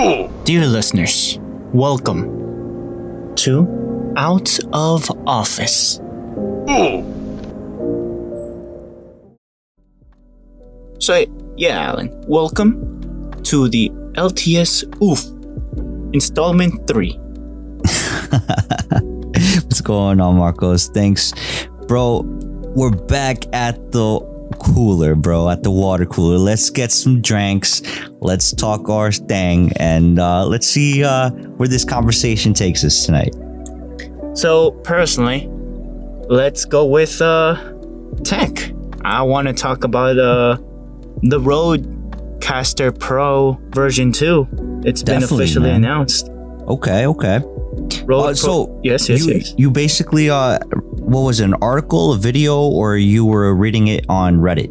Dear listeners, welcome to Out of Office. So, yeah, Alan, welcome to the LTS OOF installment 3. What's going on, Marcos? Thanks, bro. We're back at the cooler, bro, at the water cooler. Let's get some drinks. Let's talk our thing, and uh, let's see uh, where this conversation takes us tonight. So, personally, let's go with uh, tech. I want to talk about uh, the Rodecaster Pro version 2. It's been officially man. announced. Okay, okay. Rode Uh, Pro- so yes, yes, you, yes. you basically uh, what was it, an article, a video, or you were reading it on Reddit?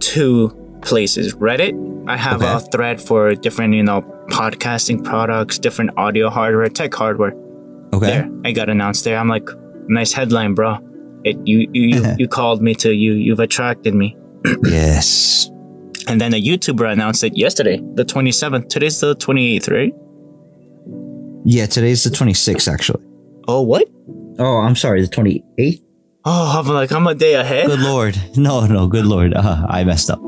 two places Reddit. I have Okay. a thread for different, you know, podcasting products, different audio hardware, tech hardware. Okay. There, I got announced there. I'm like, nice headline, bro. It you you you, you called me to you. You've attracted me. Yes. And then a YouTuber announced it yesterday, the 27th. Today's the 28th, right? Yeah, today's the 26th, actually. Oh, what? Oh, I'm sorry, the 28th? Oh, I'm like, I'm a day ahead. Good lord. No, no, good lord. Uh, I messed up.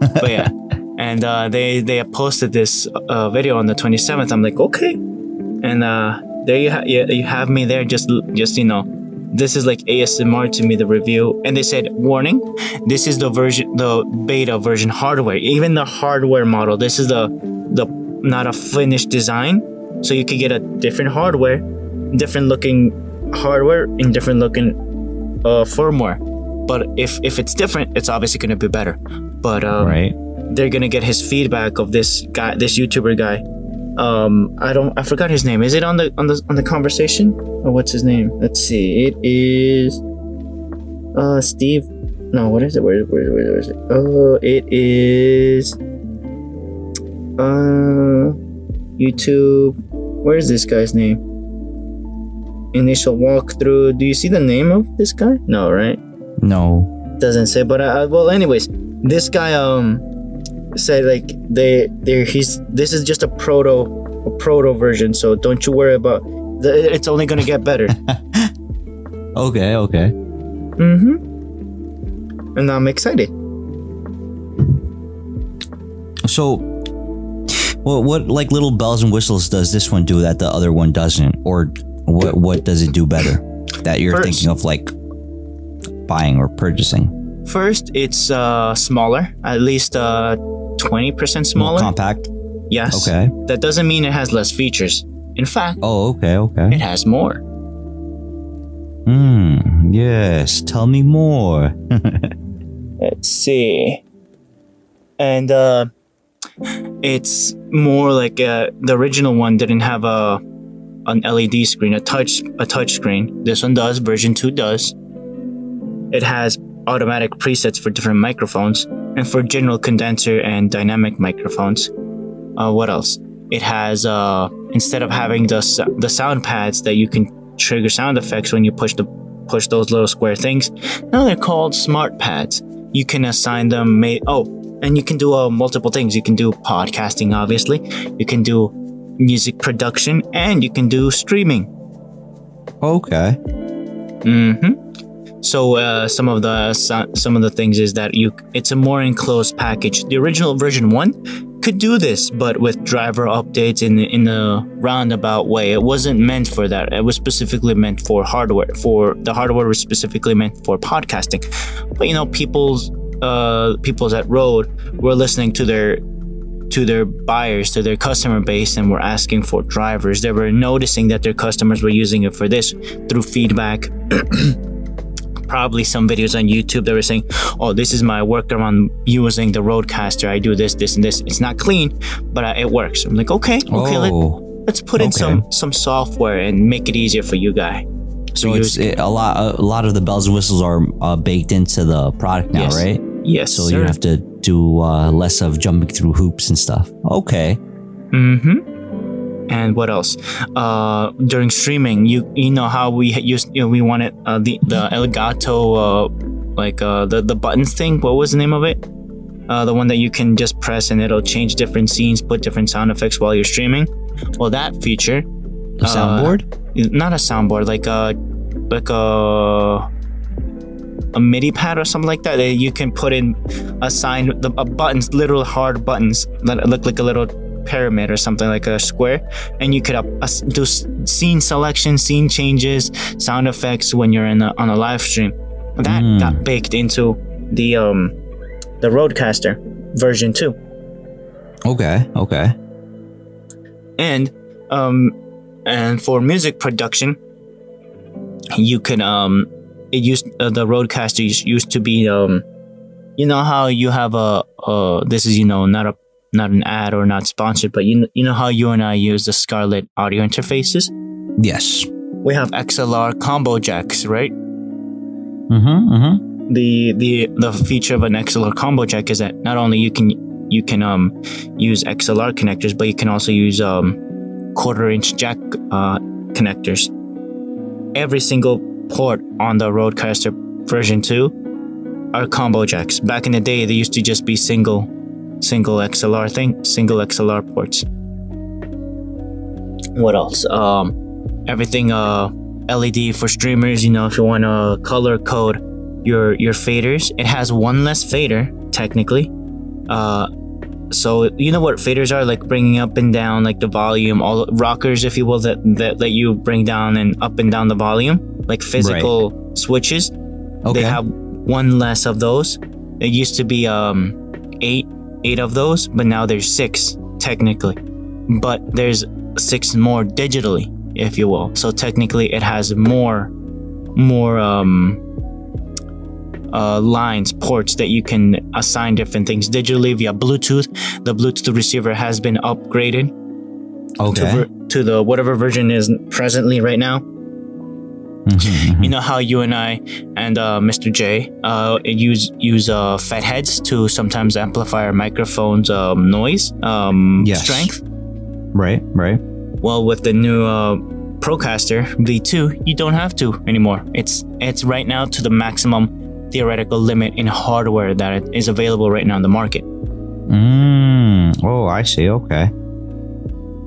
but yeah, and uh, they they posted this uh, video on the 27th. I'm like, okay, and uh, there you ha- you, you have me there. Just just you know, this is like ASMR to me the review, and they said warning, this is the version the beta version hardware. Even the hardware model, this is the the not a finished design, so you could get a different hardware, different looking hardware in different looking uh, firmware. But if if it's different, it's obviously going to be better. But um, right. they're gonna get his feedback of this guy, this YouTuber guy. Um, I don't, I forgot his name. Is it on the on the on the conversation? Or what's his name? Let's see. It is, uh, Steve. No, what is it? Where, where, where, where is it? Oh, it is, uh, YouTube. Where is this guy's name? Initial walkthrough. Do you see the name of this guy? No, right? No. doesn't say but uh, well anyways this guy um said like they they he's this is just a proto a proto version so don't you worry about the, it's only gonna get better Okay, okay. mm-hmm and i'm excited So, what what like little bells and whistles does this one do that the other one doesn't, or what what does it do better that you're First- thinking of like buying or purchasing? first it's uh smaller at least uh 20% More smaller compact. yes Okay. that doesn't mean it has less features in fact Oh, okay, okay. it has more Hmm. Yes. Tell me more. Let's see. And uh it's more like uh the original one didn't have a an LED screen, a touch a touch screen. This one does, version 2 does. It has automatic presets for different microphones and for general condenser and dynamic microphones. Uh what else? It has uh instead of having the the sound pads that you can trigger sound effects when you push the push those little square things. Now they're called smart pads. You can assign them. May- oh, and you can do uh, multiple things. You can do podcasting, obviously. You can do music production, and you can do streaming. okay. Mm-hmm. So uh, some of the some of the things is that you it's a more enclosed package. The original version one could do this, but with driver updates in in a roundabout way. It wasn't meant for that. It was specifically meant for hardware. For the hardware was specifically meant for podcasting. But you know, people's uh people's at Rode were listening to their to their buyers, to their customer base, and were asking for drivers. They were noticing that their customers were using it for this through feedback. Probably some videos on YouTube that were saying, "Oh, this is my workaround using the Rodecaster. I do this, this, and this. It's not clean, but uh, it works." I'm like, "Okay, okay, let, oh, let's put in okay. some some software and make it easier for you guy." so you- it's it, a lot. A lot of the bells and whistles are uh, baked into the product now, Yes. right? Yes, So sir. you have to do uh, less of jumping through hoops and stuff. Okay. Mm-hmm. And what else? Uh, during streaming, you you know how we used you know, we wanted uh, the the Elgato uh, like uh, the the buttons thing. What was the name of it? uh, the one that you can just press and it'll change different scenes, put different sound effects while you're streaming. Well, that feature, A soundboard? not a soundboard, like a like a a MIDI pad or something like that. That you can put in assign the uh, buttons, literal hard buttons that look like a little pyramid or something like a square, and you could uh, do scene selection, scene changes, sound effects when you're in a, on a live stream. That Mm. got baked into the um the Rodecaster version two. Okay, okay. and um and for music production you can um it used uh, the rodecaster used, used to be um you know how you have a uh this is you know not a not an ad or not sponsored but you, you know how you and i use the scarlett audio interfaces Yes. we have xlr combo jacks right Mm-hmm. Mm-hmm. the the the feature of an XLR combo jack is that not only you can you can um use XLR connectors, but you can also use um quarter inch jack uh, connectors. Every single port on the Rodecaster version two are combo jacks. Back in the day, they used to just be single single XLR thing, single XLR ports. What else? Um, everything uh LED for streamers. You know, if you want to color code your your faders, it has one less fader technically. Uh, so you know what faders are like bringing up and down like the volume, all rockers, if you will, that that let you bring down and up and down the volume, like physical switches. Okay. They have one less of those. It used to be um eight eight of those, but now there's six technically. But there's six more digitally, if you will. So technically, it has more more um uh, lines, ports that you can assign different things digitally via Bluetooth. The Bluetooth receiver has been upgraded to, okay. ver- to the whatever version is presently right now. Mhm, You know how you and I and uh, Mr. J uh, use use uh, Fatheads to sometimes amplify our microphone's um, noise um, Yes. strength. Right. Right. Well, with the new uh, Procaster V2, you don't have to anymore. It's it's right now to the maximum theoretical limit in hardware that is available right now in the market. Mm. Oh, I see. Okay.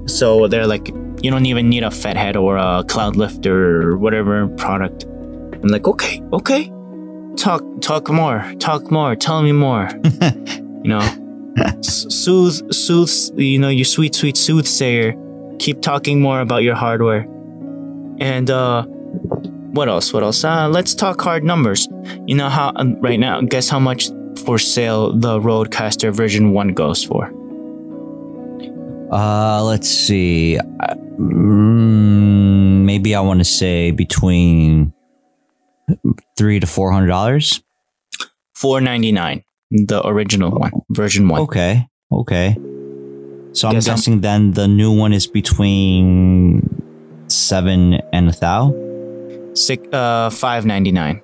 So they're like, you don't even need a Fathead or a Cloud Lifter or whatever product. I'm like, okay, okay, talk, talk more, talk more, tell me more. you know, soothe, soothe, you know, you sweet, sweet soothsayer. Keep talking more about your hardware. And uh, what else? What else? Uh, let's talk hard numbers. You know how um, right now? Guess how much for sale the Rodecaster version one goes for? Uh, let's see. Mm, maybe I want to say between three to four hundred dollars. Four ninety nine, the original one, version one. Okay. Okay. So I'm Guess I'm- guessing then the new one is between seven and a thou. Six, uh, five ninety nine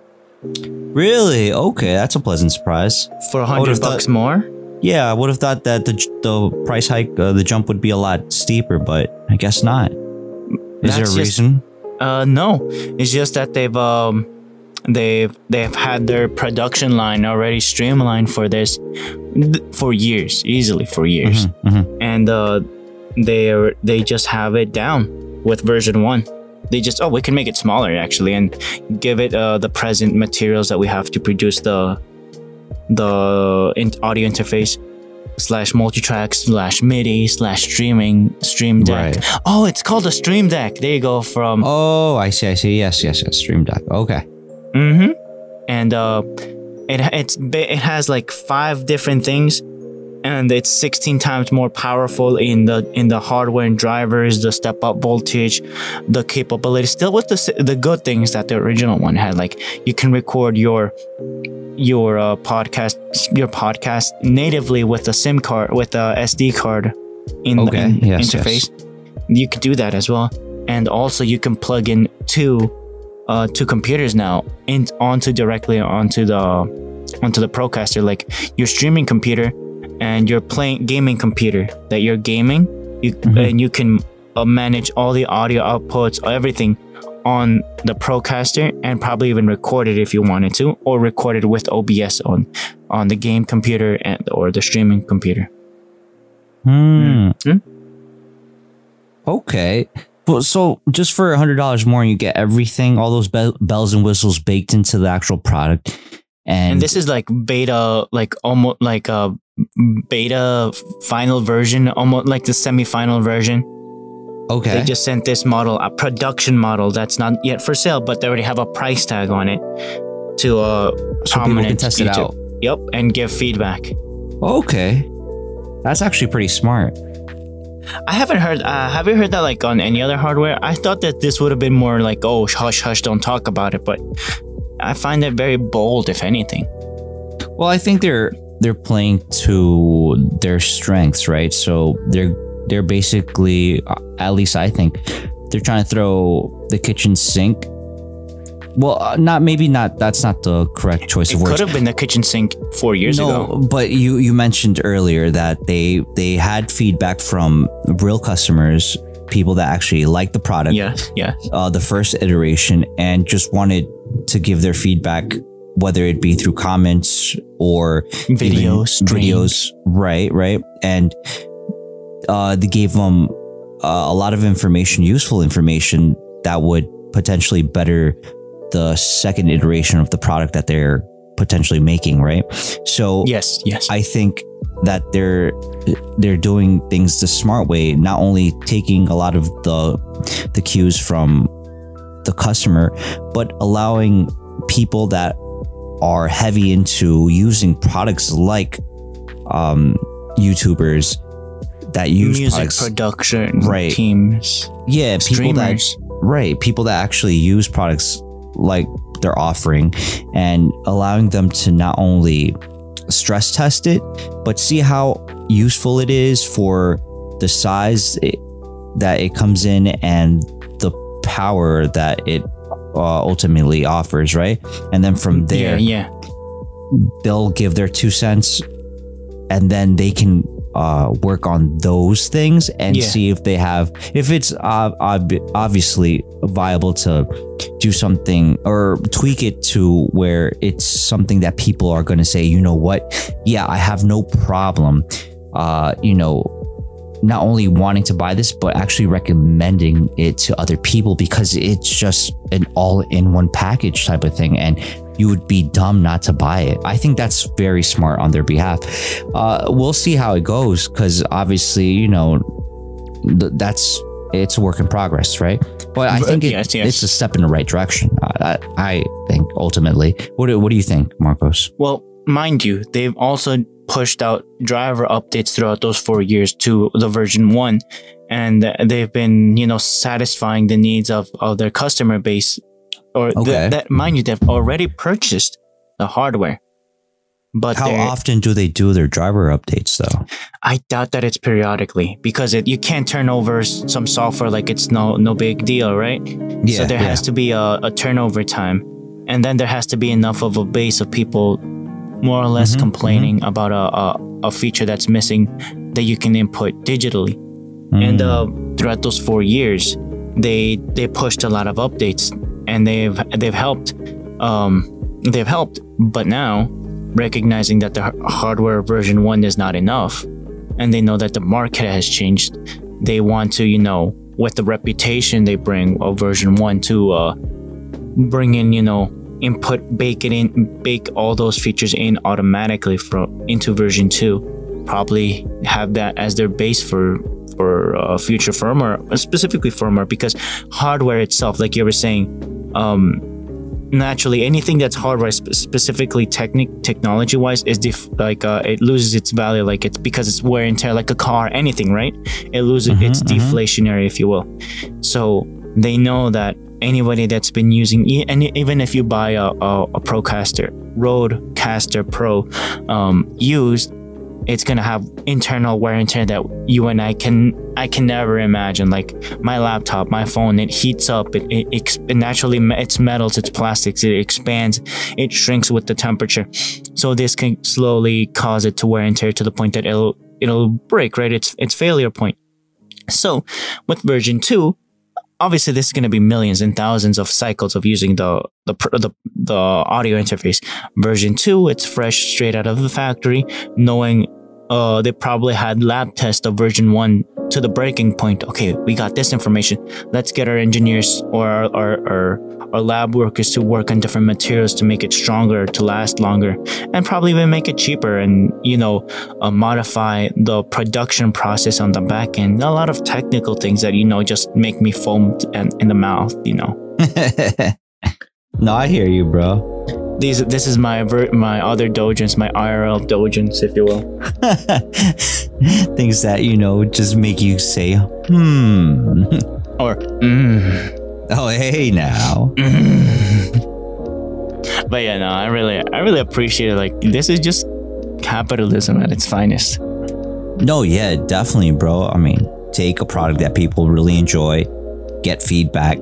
Really? Okay, that's a pleasant surprise. for a hundred thought- bucks more. Yeah, I would have thought that the the price hike, uh, the jump would be a lot steeper, but I guess not. Is there a just- reason? Uh, no, it's just that they've um, they've they've had their production line already streamlined for this for years, easily for years, Mhm, mhm. and uh, they are they just have it down with version one. They just oh we can make it smaller actually and give it uh, the present materials that we have to produce the the in- audio interface slash multi-track slash MIDI slash streaming stream deck. Right. Oh, it's called a stream deck. There you go from Oh, I see. I see. Yes, yes, yes. Stream Deck. Okay. Mm-hmm. And uh, it it's it has like five different things, and it's 16 times more powerful in the in the hardware and drivers, the step up voltage, the capability. Still with the the good things that the original one had, like you can record your your uh, podcast your podcast natively with a SIM card with a SD card in the in- yes, interface. You could do that as well, and also you can plug in two uh, two computers now in onto directly onto the onto the Procaster, like your streaming computer and your playing gaming computer that you're gaming. You Mhm. and you can uh, manage all the audio outputs, everything on the Procaster and probably even record it if you wanted to, or record it with OBS on on the game computer and or the streaming computer. Hmm. Hmm? Okay. Well, so just for a hundred dollars more, you get everything, all those be- bells and whistles baked into the actual product. And, And this is like beta, like almost like a beta final version, almost like the semi-final version. okay, They just sent this model, a production model that's not yet for sale, but they already have a price tag on it to uh so prominent test it out. Yep, and give feedback. Okay, that's actually pretty smart. I haven't heard. Uh, have you heard that like on any other hardware? I thought that this would have been more like, oh, hush, hush, don't talk about it. But I find it very bold, if anything. Well, I think they're they're playing to their strengths, right? So they're they're basically, uh, at least I think, they're trying to throw the kitchen sink. Well, uh, not maybe not. That's not the correct choice It of words. It could have been the kitchen sink four years no, ago. but you you mentioned earlier that they they had feedback from real customers, people that actually liked the product, Yes, yes. uh, the first iteration, and just wanted to give their feedback, whether it be through comments or Videos, videos, right, right, and uh, they gave them uh, a lot of information, useful information that would potentially better the second iteration of the product that they're potentially making, right? So Yes, yes. I think that they're they're doing things the smart way, not only taking a lot of the the cues from the customer, but allowing people that are heavy into using products like um, YouTubers that use Music products, production Right. teams, yeah, people that streamers. right people that actually use products like they're offering and allowing them to not only stress test it but see how useful it is for the size it, that it comes in and the power that it uh, ultimately offers right and then from there Yeah, yeah. they'll give their two cents and then they can uh, work on those things and Yeah. see if they have if it's uh, ob- obviously viable to do something or tweak it to where it's something that people are going to say you know what yeah i have no problem uh, you know not only wanting to buy this but actually recommending it to other people because it's just an all-in-one package type of thing and you would be dumb not to buy it. I think that's very smart on their behalf. Uh, we'll see how it goes because obviously you know th- that's it's a work in progress right? But i think it, yes, yes. it's a step in the right direction. I, I think ultimately. What do, what do you think marcos? Well, mind you, they've also pushed out driver updates throughout those four years to the version one, and they've been, you know, satisfying the needs of, of their customer base. Or th- that, mind you, they've already purchased the hardware. But how often do they do their driver updates though I doubt that it's periodically because it, you can't turn over some software like it's no no big deal, right? yeah so there yeah. has to be a, a turnover time, and then there has to be enough of a base of people, more or less, Mhm, complaining about a, a a feature that's missing that you can input digitally. And Mm. uh, throughout those four years, they they pushed a lot of updates, and they've they've helped. Um, they've helped, but now recognizing that the hardware version one is not enough, and they know that the market has changed, they want to, you know, with the reputation they bring of version one to uh, bring in, you know, input, bake it in, bake all those features in automatically from into version two. Probably have that as their base for for uh, future firmware, specifically firmware, because hardware itself, like you were saying, um, naturally anything that's hardware sp- specifically technic technology wise is def- like uh, it loses its value like it's because it's wear and tear like a car anything right it loses Mhm, it's mhm. deflationary if you will so they know that anybody that's been using and even if you buy a, a, a procaster rodecaster pro um, used it's gonna have internal wear and tear that you and I can I can never imagine. Like my laptop, my phone, it heats up. It it, it naturally it's metals, it's plastics. It expands, it shrinks with the temperature. So this can slowly cause it to wear and tear to the point that it'll it'll break. Right, it's it's failure point. So with version two, obviously this is going to be millions and thousands of cycles of using the the the, the audio interface. Version two, it's fresh straight out of the factory, knowing uh, they probably had lab tests of version one to the breaking point. Okay, we got this information. Let's get our engineers or our, our, our, our lab workers to work on different materials to make it stronger, to last longer, and probably even make it cheaper and, you know, uh, modify the production process on the back end. A lot of technical things that, you know, just make me foam in, in the mouth, you know. no, I hear you, bro these this is my ver- my other dojins, my IRL dojins, if you will. Things that you know just make you say hmm or mm. oh hey now. but yeah, no, I really I really appreciate it. Like this is just capitalism at its finest. No, yeah, definitely, bro. I mean, take a product that people really enjoy, get feedback,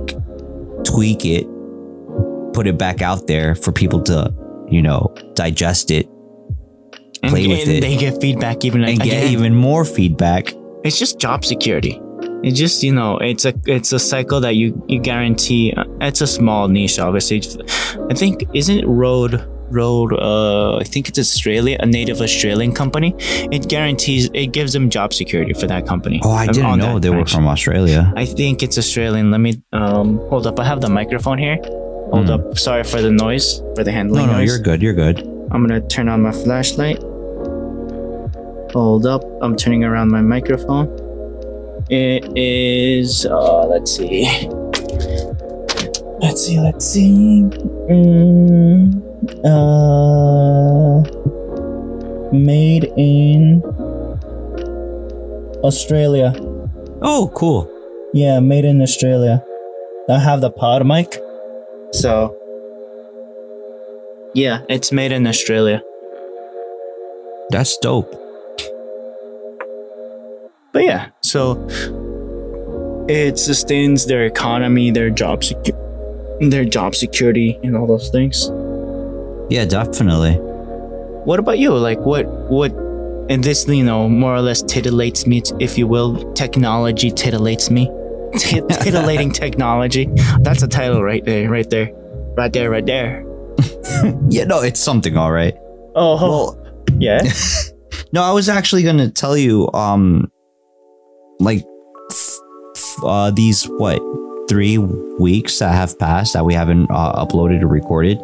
tweak it, put it back out there for people to, you know, digest it, and, play with and it, they get feedback even and again. get even more feedback. It's just job security. It's just you know, it's a it's a cycle that you you guarantee. Uh, it's a small niche, obviously. I think isn't it Rode Rode, uh, I think it's Australia, a native Australian company. It guarantees, it gives them job security for that company. Oh, I didn't know they were from Australia. I think it's Australian. Let me um hold up. I have the microphone here. Hold mm. up. Sorry for the noise, for the handling no, no, noise. you're good. You're good. I'm gonna turn on my flashlight. Hold up. I'm turning around my microphone. It is. Uh, let's see. Let's see. Let's see. Mm, uh, made in Australia. Oh, cool. Yeah, made in Australia. I have the pod mic. So, yeah, it's made in Australia. That's dope. But yeah, so it sustains their economy, their job secu- their job security, and all those things. Yeah, definitely. What about you? Like, what what? And this, you know, more or less titillates me, if you will. Technology titillates me. Titillating technology. That's a title right there, right there, right there, right there. yeah, no, it's something, all right. Oh, well, yeah. no, I was actually gonna tell you, um, like, uh, these what three weeks that have passed that we haven't uh, uploaded or recorded.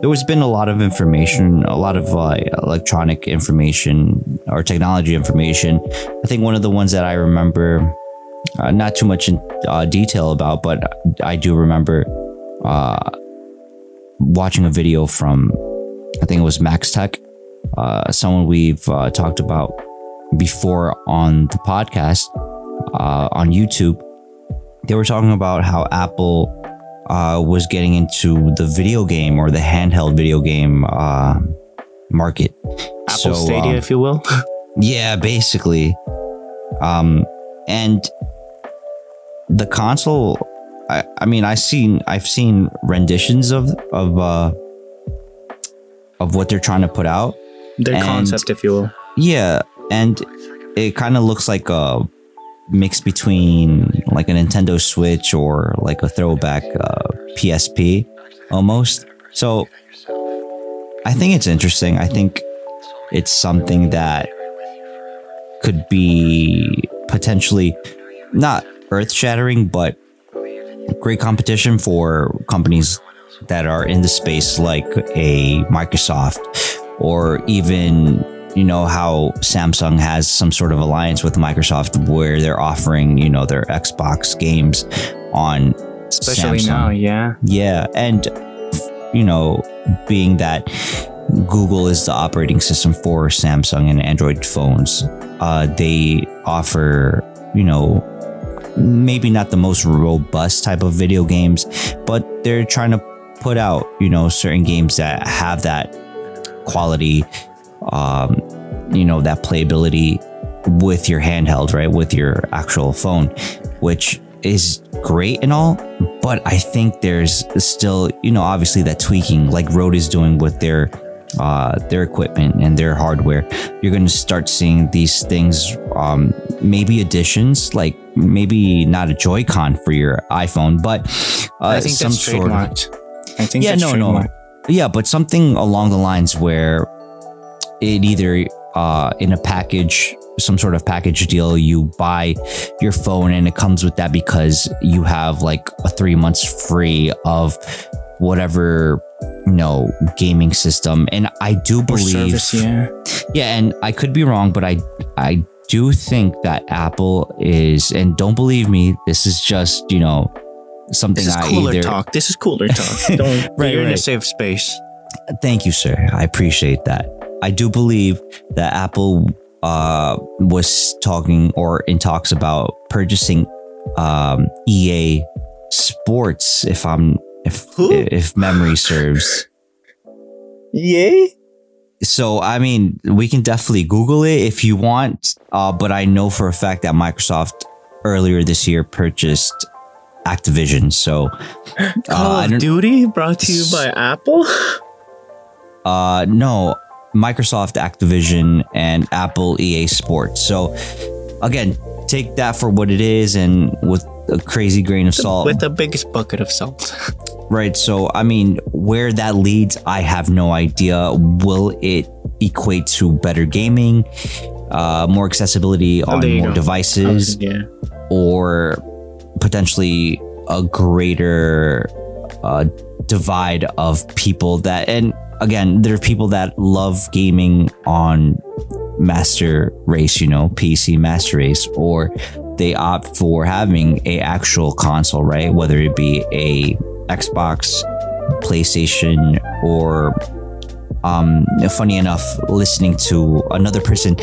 There has been a lot of information, a lot of uh, electronic information or technology information. I think one of the ones that I remember uh, not too much in uh, detail about, but I do remember uh, watching a video from, I think it was Max Tech, uh, someone we've uh, talked about before on the podcast uh, on YouTube. They were talking about how Apple was getting into the video game or the handheld video game market. Apple so, Stadia, um, if you will. yeah, basically. Um, and the console I, I mean I seen I've seen renditions of of uh of what they're trying to put out. Their and, concept, if you will. Yeah, and it kind of looks like a mix between like a Nintendo Switch or like a throwback uh, PSP almost. So I think it's interesting. I think it's something that could be potentially not earth shattering, but great competition for companies that are in the space like a Microsoft or even you know how Samsung has some sort of alliance with Microsoft where they're offering you know their Xbox games on especially Samsung. now yeah yeah and you know being that Google is the operating system for Samsung and Android phones uh, they offer you know maybe not the most robust type of video games, but they're trying to put out, you know, certain games that have that quality, um, you know, that playability with your handheld, right? With your actual phone, which is great and all, but I think there's still, you know, obviously that tweaking like Rode is doing with their uh, their equipment and their hardware. You're going to start seeing these things um, maybe additions, like maybe not a Joy-Con for your iPhone, but uh, I think some that's sort of. I think yeah, that's no, no, yeah, but something along the lines where it either uh, in a package, some sort of package deal, you buy your phone and it comes with that because you have like a three months free of whatever you know gaming system. And I do believe, service, yeah. yeah, and I could be wrong, but I I do you think that Apple is, and don't believe me, this is just you know something This is I cooler either talk. This is cooler talk. Don't Right, you're in a safe space. Thank you, sir. I appreciate that. I do believe that Apple uh, was talking or in talks about purchasing um, EA Sports, if I'm if Who? if memory serves. Yay! So I mean, we can definitely Google it if you want. Uh, but I know for a fact that Microsoft earlier this year purchased Activision. So Call I of Duty brought to you by Apple. Uh, no, Microsoft Activision and Apple EA Sports. So again, take that for what it is and with a crazy grain of salt. With the biggest bucket of salt. right. So I mean, where that leads, I have no idea. Will it equate to better gaming, uh, more accessibility on Oh, there more go. devices, yeah. or potentially a greater uh, divide of people that and again there are people that love gaming on master race you know pc master race or they opt for having a actual console right? Whether it be a xbox playstation or um funny enough listening to another person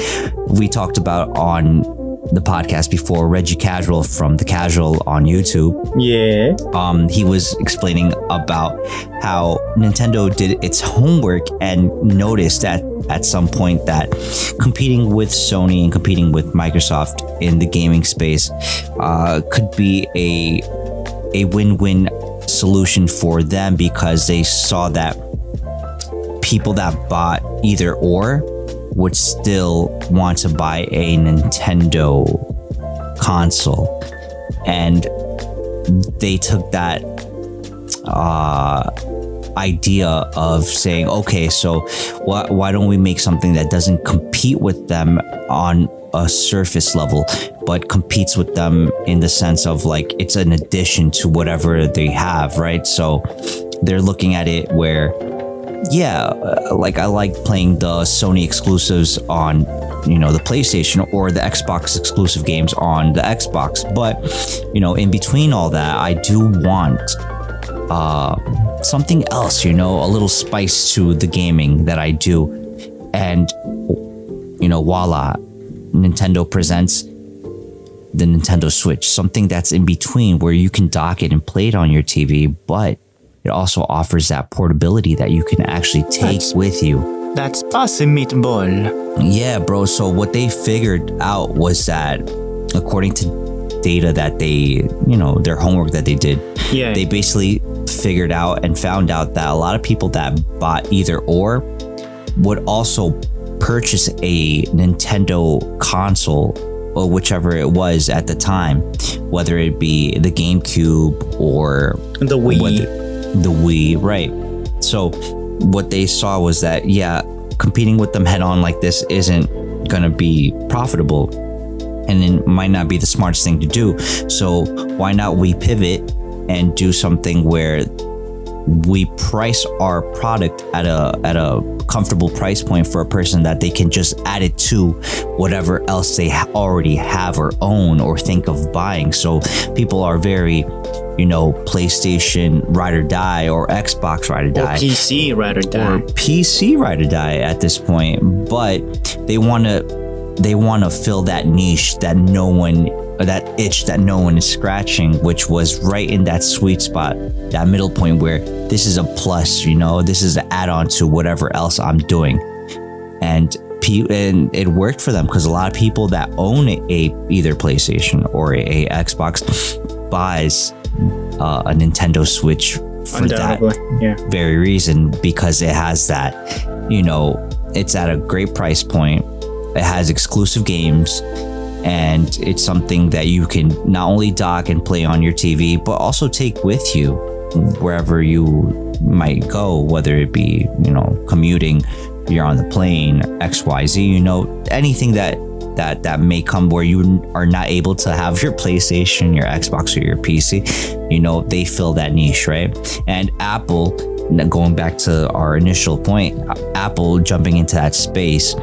we talked about on the podcast before reggie casual from the casual on youtube Yeah. um, he was explaining about how Nintendo did its homework and noticed that at some point that competing with Sony and competing with Microsoft in the gaming space uh, could be a a win-win solution for them because they saw that people that bought either or would still want to buy a Nintendo console and they took that uh, idea of saying, okay, so why, why don't we make something that doesn't compete with them on a surface level, but competes with them in the sense of like it's an addition to whatever they have, right? So they're looking at it where, yeah, uh, like I like playing the Sony exclusives on you know the PlayStation or the Xbox exclusive games on the Xbox. But you know, in between all that, I do want uh, something else. You know, a little spice to the gaming that I do, and you know, voila, Nintendo presents the Nintendo Switch, something that's in between where you can dock it and play it on your TV, but it also offers that portability that you can actually take That's- with you. That's pasi meatball. Yeah, bro. So what they figured out was that according to data that they, you know, their homework that they did, Yeah. they basically figured out and found out that a lot of people that bought either or would also purchase a Nintendo console or whichever it was at the time, whether it be the GameCube or the Wii. whether- the Wii, right? So what they saw was that yeah, competing with them head on like this isn't gonna be profitable, and it might not be the smartest thing to do. So why not we pivot and do something where we price our product at a at a comfortable price point for a person that they can just add it to whatever else they already have or own or think of buying. So people are very, you know, PlayStation ride or die or Xbox ride or or die. PC, rather or than. PC ride or die at this point, but they want to they want to fill that niche that no one or that itch that no one is scratching, which was right in that sweet spot, that middle point where this is a plus, you know, this is an add-on to whatever else I'm doing, and pe- and it worked for them because a lot of people that own a either PlayStation or a, Xbox buys uh, a Nintendo Switch for that Yeah. very reason because it has that, you know, it's at a great price point. It has exclusive games and it's something that you can not only dock and play on your TV, but also take with you wherever you might go, whether it be, you know, commuting, you're on the plane, XYZ, you know, anything that that that may come where you are not able to have your PlayStation, your Xbox, or your PC. You know, they fill that niche, right? And Apple, going back to our initial point, uh, Apple jumping into that space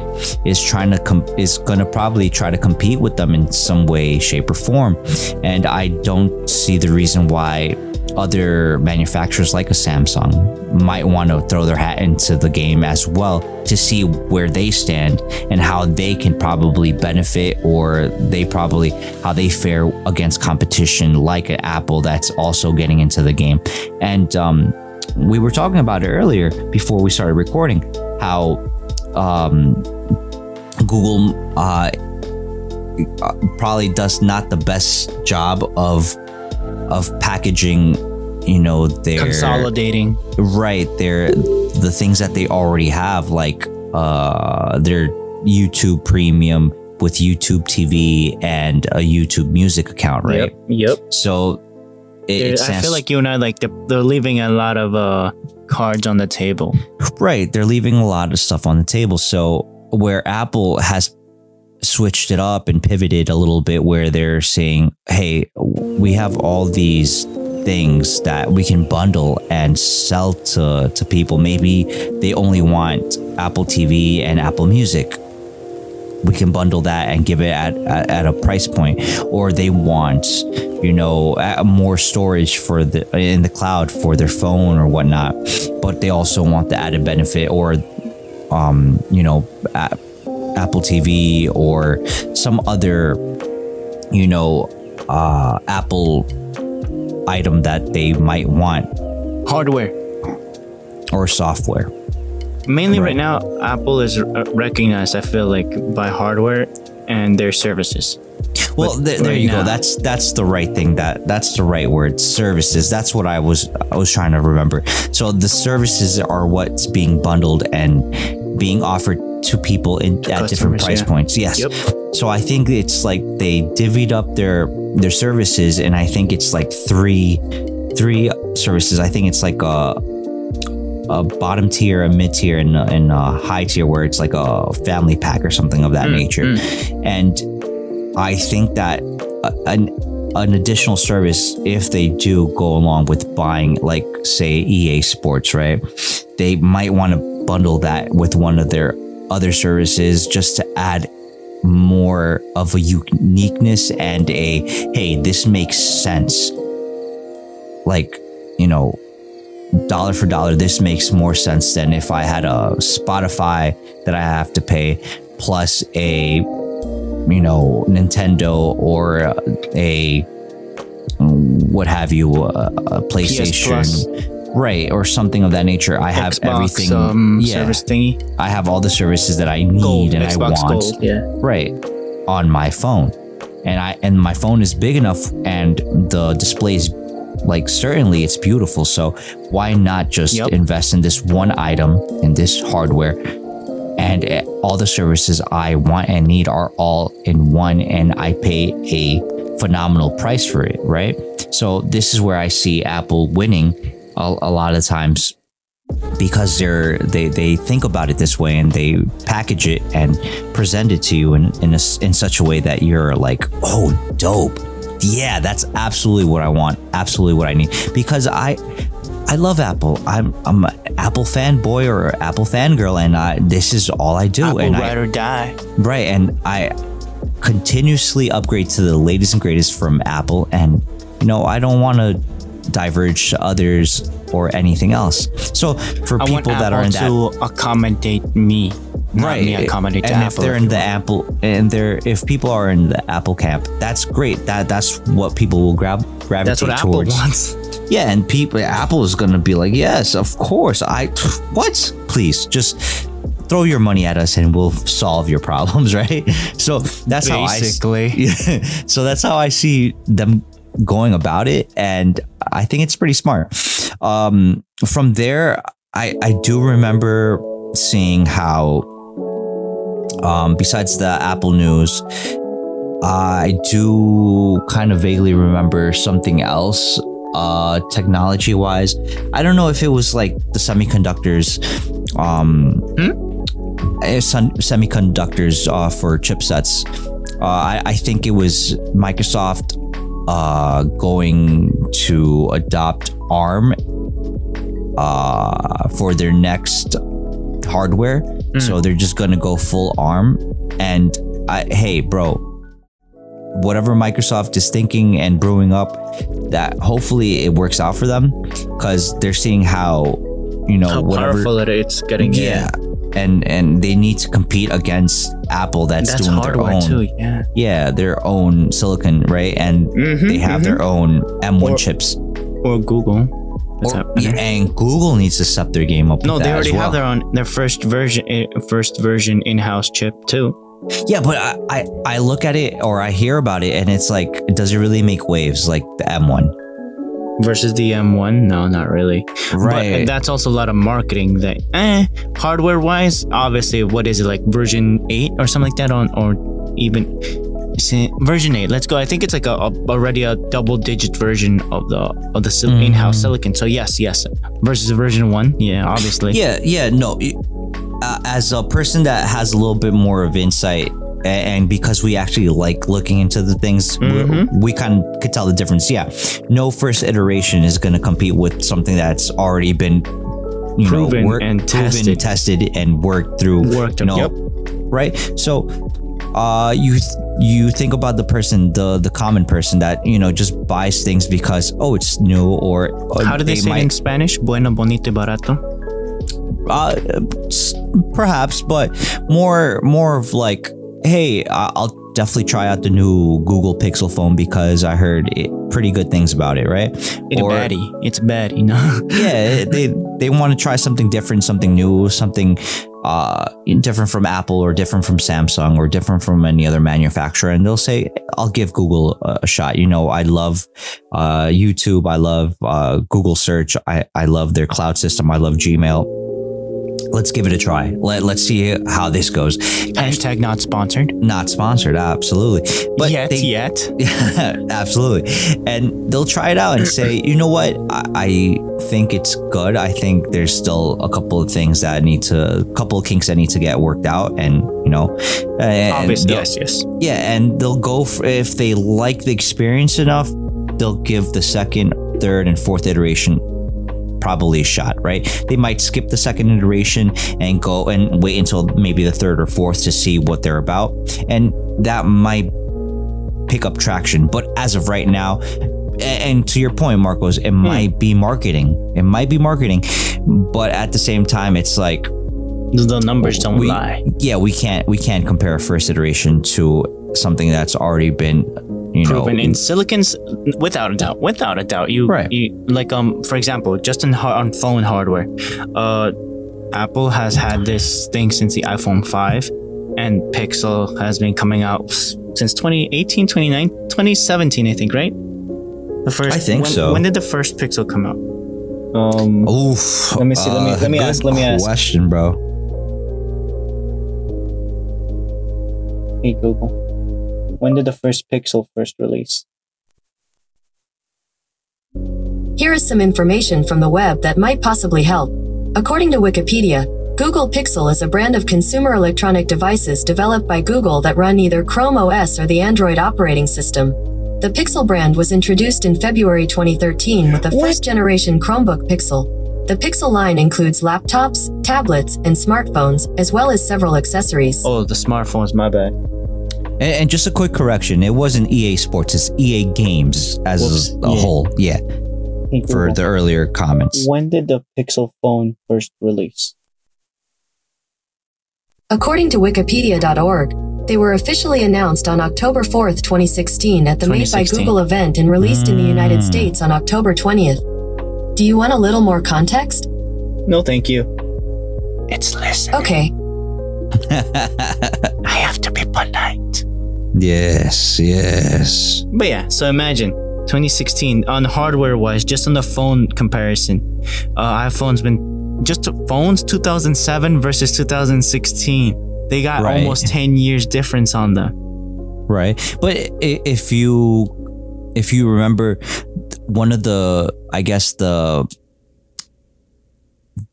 is trying to is going to probably try to compete with them in some way, shape, or form. And I don't see the reason why other manufacturers like a Samsung might want to throw their hat into the game as well to see where they stand and how they can probably benefit or they probably how they fare against competition like an Apple that's also getting into the game. And um, we were talking about it earlier before we started recording how um, Google uh, probably does not the best job of of packaging you know their consolidating right their the things that they already have like uh their youtube premium with youtube tv and a youtube music account right Yep. Yep. so it, it I feel like you and I like they're, they're leaving a lot of uh cards on the table. Right. They're leaving a lot of stuff on the table. So where Apple has switched it up and pivoted a little bit where they're saying, hey, we have all these things that we can bundle and sell to, to people. Maybe they only want Apple TV and Apple Music. We can bundle that and give it at, at, at a price point. Or they want, you know, more storage for the in the cloud for their phone or whatnot. But they also want the added benefit or um, you know, Apple TV or some other, you know, uh, Apple item that they might want Hardware. or software. Mainly Right. right, now, Apple is uh, recognized. I feel like by hardware and their services. Well, th- there right you now- go. That's that's the right thing. That that's the right word. Services. That's what I was I was trying to remember. So the services are what's being bundled and being offered to people in at different price yeah. points. Yes. Yep. So I think it's like they divvied up their their services, and I think it's like three three services. I think it's like a a bottom tier, a mid tier, and a, and a high tier, where it's like a family pack or something of that Mm, nature. And I think that an an additional service, if they do go along with buying, like say EA Sports, right? They might want to bundle that with one of their other services just to add more of a uniqueness and a hey, this makes sense. Like, you know, dollar for dollar, this makes more sense than if I had a Spotify that I have to pay plus a, you know, Nintendo or a, what have you, a, a PlayStation. Right, or something of that nature. I have Xbox, everything. um, yeah, service thingy. I have all the services that I need Gold. and Xbox I want Gold. Yeah. right on my phone and i and my phone is big enough and the display is like certainly it's beautiful so why not just Yep. invest in this one item in this hardware and all the services i want and need are all in one and i pay a phenomenal price for it right so this is where i see apple winning a, a lot of times because they're they they think about it this way and they package it and present it to you in in, a in such a way that you're like oh dope. Yeah that's absolutely what i want. Absolutely what i need. Because i i love apple. I'm i'm an apple fanboy or apple fangirl and I, this is all i do Apple and I, ride or die. Right, and I continuously upgrade to the latest and greatest from Apple, and you know I don't want to diverge to others or anything else. So for I people that Apple are in that to accommodate me, not right, me accommodate and if Apple. they're in the Apple, and they're if people are in the Apple camp, that's great. That that's what people will grab gravitate That's what Apple towards. wants. Yeah, and people, Apple is gonna be like, yes, of course. I what? Please just throw your money at us and we'll solve your problems, right? So that's how I Basically. yeah. So that's how I see them going about it, and I think it's pretty smart. Um, from there, I I do remember seeing how, um, besides the Apple News, I do kind of vaguely remember something else uh technology wise i don't know if it was like the semiconductors um eh, sem- semiconductors uh, for chipsets. Uh, I, I think it was microsoft uh going to adopt arm uh for their next hardware so they're just gonna go full arm and I, hey bro whatever Microsoft is thinking and brewing up, that hopefully it works out for them because they're seeing how, you know, How whatever. powerful it's getting. yeah. And and they need to compete against Apple that's, That's doing their own too. Yeah. yeah, their own silicon, right? And Mhm, they have mhm. their own M1 Or- chips. Or Google. Or- yeah, and Google needs to step their game up. No, with they that already as well. have their own their first version eh, first version in-house chip too. Yeah, but I, I I look at it or I hear about it and it's like, does it really make waves like the M1? Versus the M1, no, not really. Right. But that's also a lot of marketing. That eh, hardware wise, obviously, what is it like version eight or something like that on, or even version eight? Let's go. I think it's like a, a already a double digit version of the of the sil- Mm. in-house silicon. So yes, yes. Versus version one, yeah, obviously. Yeah, yeah, no. Uh, as a person that has a little bit more of insight, and because we actually like looking into the things, we- Mhm. we kind of could tell the difference. Yeah, no first iteration is going to compete with something that's already been you Proven know, work- and proven, tested. tested, and worked through. Worked you know, yep. right? So, uh, you th- you think about the person, the the common person that you know just buys things because oh it's new or, or How do they, say it might, in Spanish? Bueno, bonito, barato. uh, perhaps, but more more of like, hey, I'll definitely try out the new Google Pixel phone because I heard it, pretty good things about it, right? It's a baddie. It's a baddie, no? yeah, they they want to try something different, something new, something uh different from Apple or different from Samsung or different from any other manufacturer, and they'll say, "I'll give Google a, a shot." You know, I love uh, YouTube, I love uh, Google Search, I I love their cloud system, I love Gmail. Let's give it a try. Let let's see how this goes. And Hashtag not sponsored. not sponsored, absolutely, but yet, they, yet. yeah, absolutely. And they'll try it out and say, you know what? I, I think it's good. I think there's still a couple of things that need to, a couple of kinks that need to get worked out. And, you know, and Obviously, yes, yes. Yeah. And they'll go for, if they like the experience enough, they'll give the second, third, and fourth iteration probably a shot, right? They might skip the second iteration and go and wait until maybe the third or fourth to see what they're about. And that might pick up traction. But as of right now, and to your point, Marcos, it hmm. might be marketing. It might be marketing. But at the same time, it's like The numbers don't we, lie. yeah, we can't we can't compare a first iteration to something that's already been you proven know in silicons without a doubt without a doubt you Right. you like um for example just in har- on phone hardware uh apple has had this thing since the iphone 5 and pixel has been coming out since 2018 29 2017 i think right the first I think when, so. when did the first pixel come out um Oof. Let me see, let me- let me ask, let me ask. A question, bro. hey google when did the first pixel first release Here is some information from the web that might possibly help. According to Wikipedia, Google Pixel is a brand of consumer electronic devices developed by Google that run either Chrome OS or the Android operating system. The Pixel brand was introduced in February 2013 with the What? first generation Chromebook Pixel. The Pixel line includes laptops, tablets, and smartphones, as well as several accessories. oh the smartphones my bad And, and just a quick correction: it wasn't EA Sports; it's EA Games as Whoops. a Yeah. whole. Yeah, Hey, for Google, the earlier comments. when did the pixel phone first release According to Wikipedia.org, they were officially announced on October 4th, 2016 at the Made by Google event and released in the United Mm. States on October 20th. Do you want a little more context? No, thank you. It's listen. Okay, I have to be polite. Yes, yes. But yeah, so imagine 2016 on hardware wise, just on the phone comparison, uh, iPhone's been just phones 2007 versus 2016. They got Right. almost 10 years difference on them. right? But if you if you remember, one of the I guess the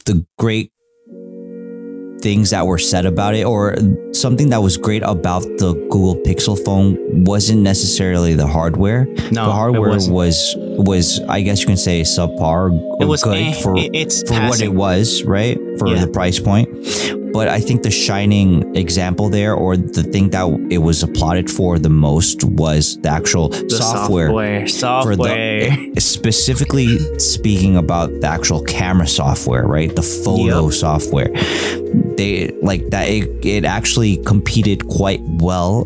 the great things that were said about it or something that was great about the Google Pixel phone wasn't necessarily the hardware. No, the hardware was was I guess you can say subpar It was good eh, for it's for what it was, right? For Yeah. the price point. But I think the shining example there, or the thing that it was applauded for the most, was the actual The software. software, software. the specifically speaking about the actual camera software, right? The photo Yep. software. They like that. It, it actually competed quite well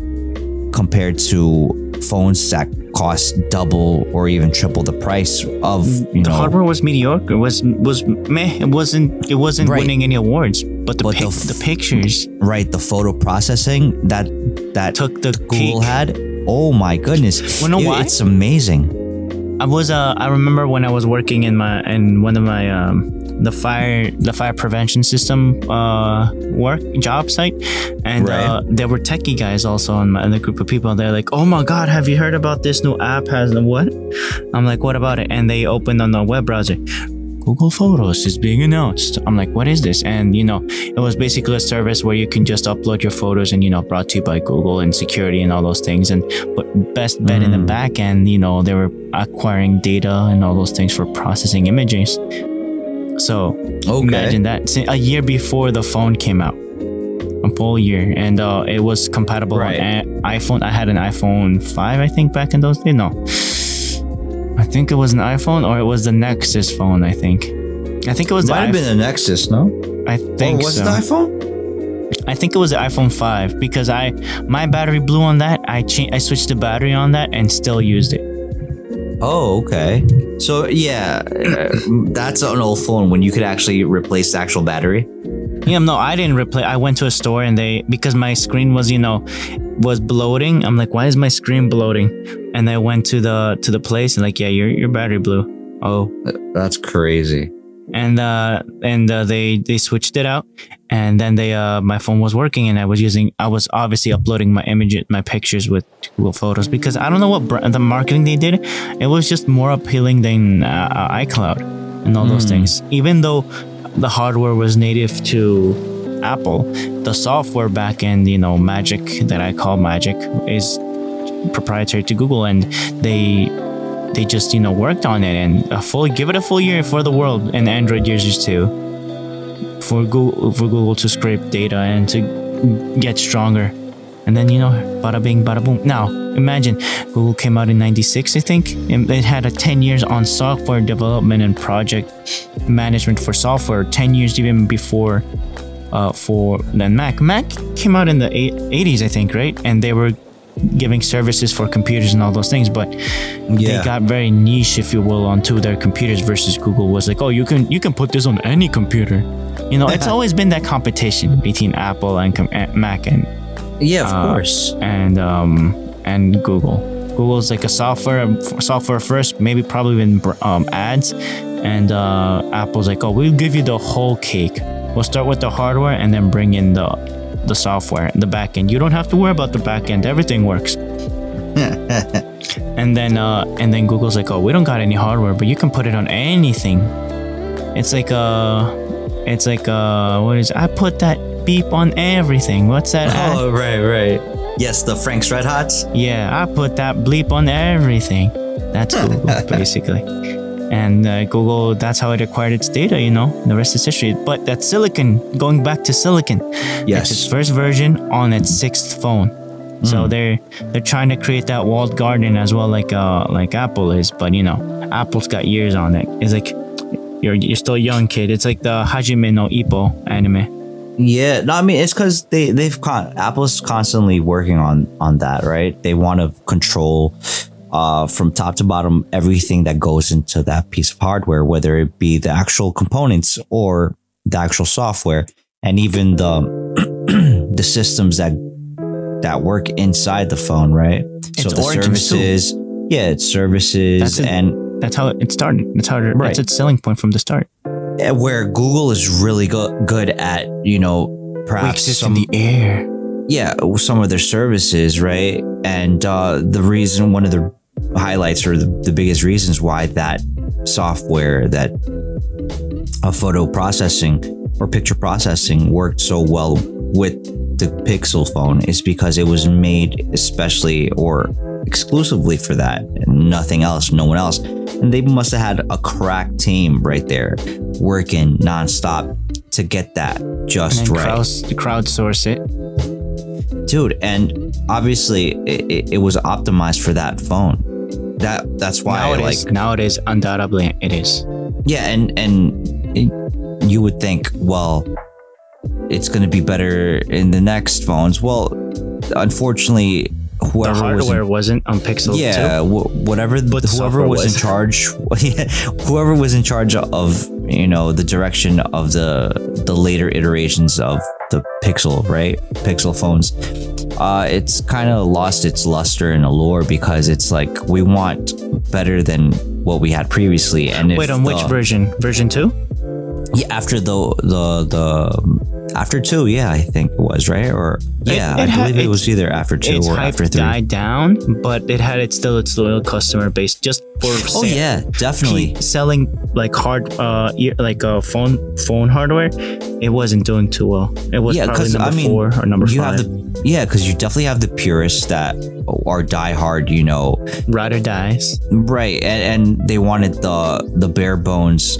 compared to phones that cost double or even triple the price of you the know hardware was mediocre. Was was meh. It wasn't. It wasn't Right. winning any awards. But the But the pic, f- the pictures right the photo processing that that took the Google cake. had. Oh my goodness! Wanna know It- why? It's amazing. I was uh I remember when I was working in my in one of my um the fire the fire prevention system uh work job site and Right. uh there were techie guys also in my in the group of people they're like oh my god have you heard about this new app has the what I'm like what about it and they opened on the web browser Google Photos is being announced. I'm like, what is this? And you know, it was basically a service where you can just upload your photos and you know, brought to you by Google and security and all those things. And but best bet in the Mm. back end, you know, they were acquiring data and all those things for processing images. So imagine that a year before the phone came out, a full year, and uh, it was compatible Right. on a- iPhone. I had an iPhone five, I think, back in those days. No, I think it was an iPhone or it was the Nexus phone. I think. I think it was the Might have been the Nexus, no? I think or was so. it the iPhone? I think it was the iPhone 5 because I my battery blew on that. I changed I switched the battery on that and still used it. Oh, okay. So yeah, uh, that's an old phone when you could actually replace the actual battery. Yeah, no, I didn't replace. I went to a store and they because my screen was, you know, was bloating. I'm like, why is my screen bloating? And I went to the to the place and like, yeah, your your battery blew. Oh, That's crazy. and uh and uh, they they switched it out and then they uh my phone was working and i was using i was obviously uploading my images my pictures with google photos because i don't know what br- the marketing they did it was just more appealing than uh, icloud and all those Hmm. things even though the hardware was native to apple the software backend you know magic that i call magic is proprietary to google and they they just you know worked on it and a full give it a full year for the world and android users too. For google for google to scrape data and to get stronger. And then you know bada bing bada boom. Now imagine google came out in 96 i think. And it had a 10 years on software development and project management for software 10 years even before uh, for then mac. Mac came out in the eight- 80s i think right? And they were giving services for computers and all those things but they got very niche, if you will, onto their computers versus Google was like, oh, you can you can put this on any computer. You know, it's always been that competition between Apple and com- Mac and yeah, of uh, course. and um and Google. Google's like a software software first, maybe probably even um, ads, and uh, Apple's like, oh, we'll give you the whole cake. We'll start with the hardware and then bring in the the software, the back end. You don't have to worry about the back end. Everything works. and then uh, and then Google's like, oh, we don't got any hardware, but you can put it on anything. It's like uh it's like uh what is I put that beep on everything. What's that? ad? Oh, right, right. Yes, the Frank's Red Hots. Yeah, I put that bleep on everything. That's Google, basically. And uh, Google, that's how it acquired its data, you know? The rest is history. But that Silicon, going back to Silicon, it's its first version on its sixth phone. So they're they're trying to create that walled garden as well, like uh like Apple is. But you know, Apple's got years on it. It's like you're you're still a young kid. It's like the Hajime no Ippo anime. Yeah, no, I mean it's because they they've con- Apple's constantly working on on that, right? They want to control uh, from top to bottom everything that goes into that piece of hardware, whether it be the actual components or the actual software, and even the the systems that that work inside the phone, right? so the origins, too. services, yeah, it's services That's it. and That's how it started. That's how it, Right. that's its selling point from the start. uh, where Google is really go- good at, you know, perhaps some in the air. yeah, some of their services, right? And uh, the reason, one of the highlights or the, the biggest reasons why that software, that uh, photo processing or picture processing worked so well with the Pixel phone is because it was made especially or exclusively for that and nothing else, no one else. And they must have had a crack team right there working nonstop to get that just right. crowd, crowdsource it. Dude and obviously it, it, was optimized for that phone that that's why nowadays, like nowadays, undoubtedly, it is. yeah and and it- you would think well it's going to be better in the next phones well unfortunately The whoever was in- hardware wasn't on Pixel yeah, wh- whatever But whoever software was, in charge, whoever was in charge of you know the direction of the the later iterations of the Pixel, right? Pixel phones. Uh, it's kind of lost its luster and allure because it's like we want better than what we had previously. And Wait, on which version? Version two? Yeah, after the the the after two, yeah, I think it was right, or yeah, it I had- believe it was either after two or after three. died down, but it had its still its loyal customer base just for Oh sale. yeah, definitely. Keep selling like hard uh ear, like uh phone phone hardware it wasn't doing too well it was yeah, probably because number I mean, four or number you five have the yeah, because you definitely have the purists that are diehard, you know, ride or dies right, and, and they wanted the the bare bones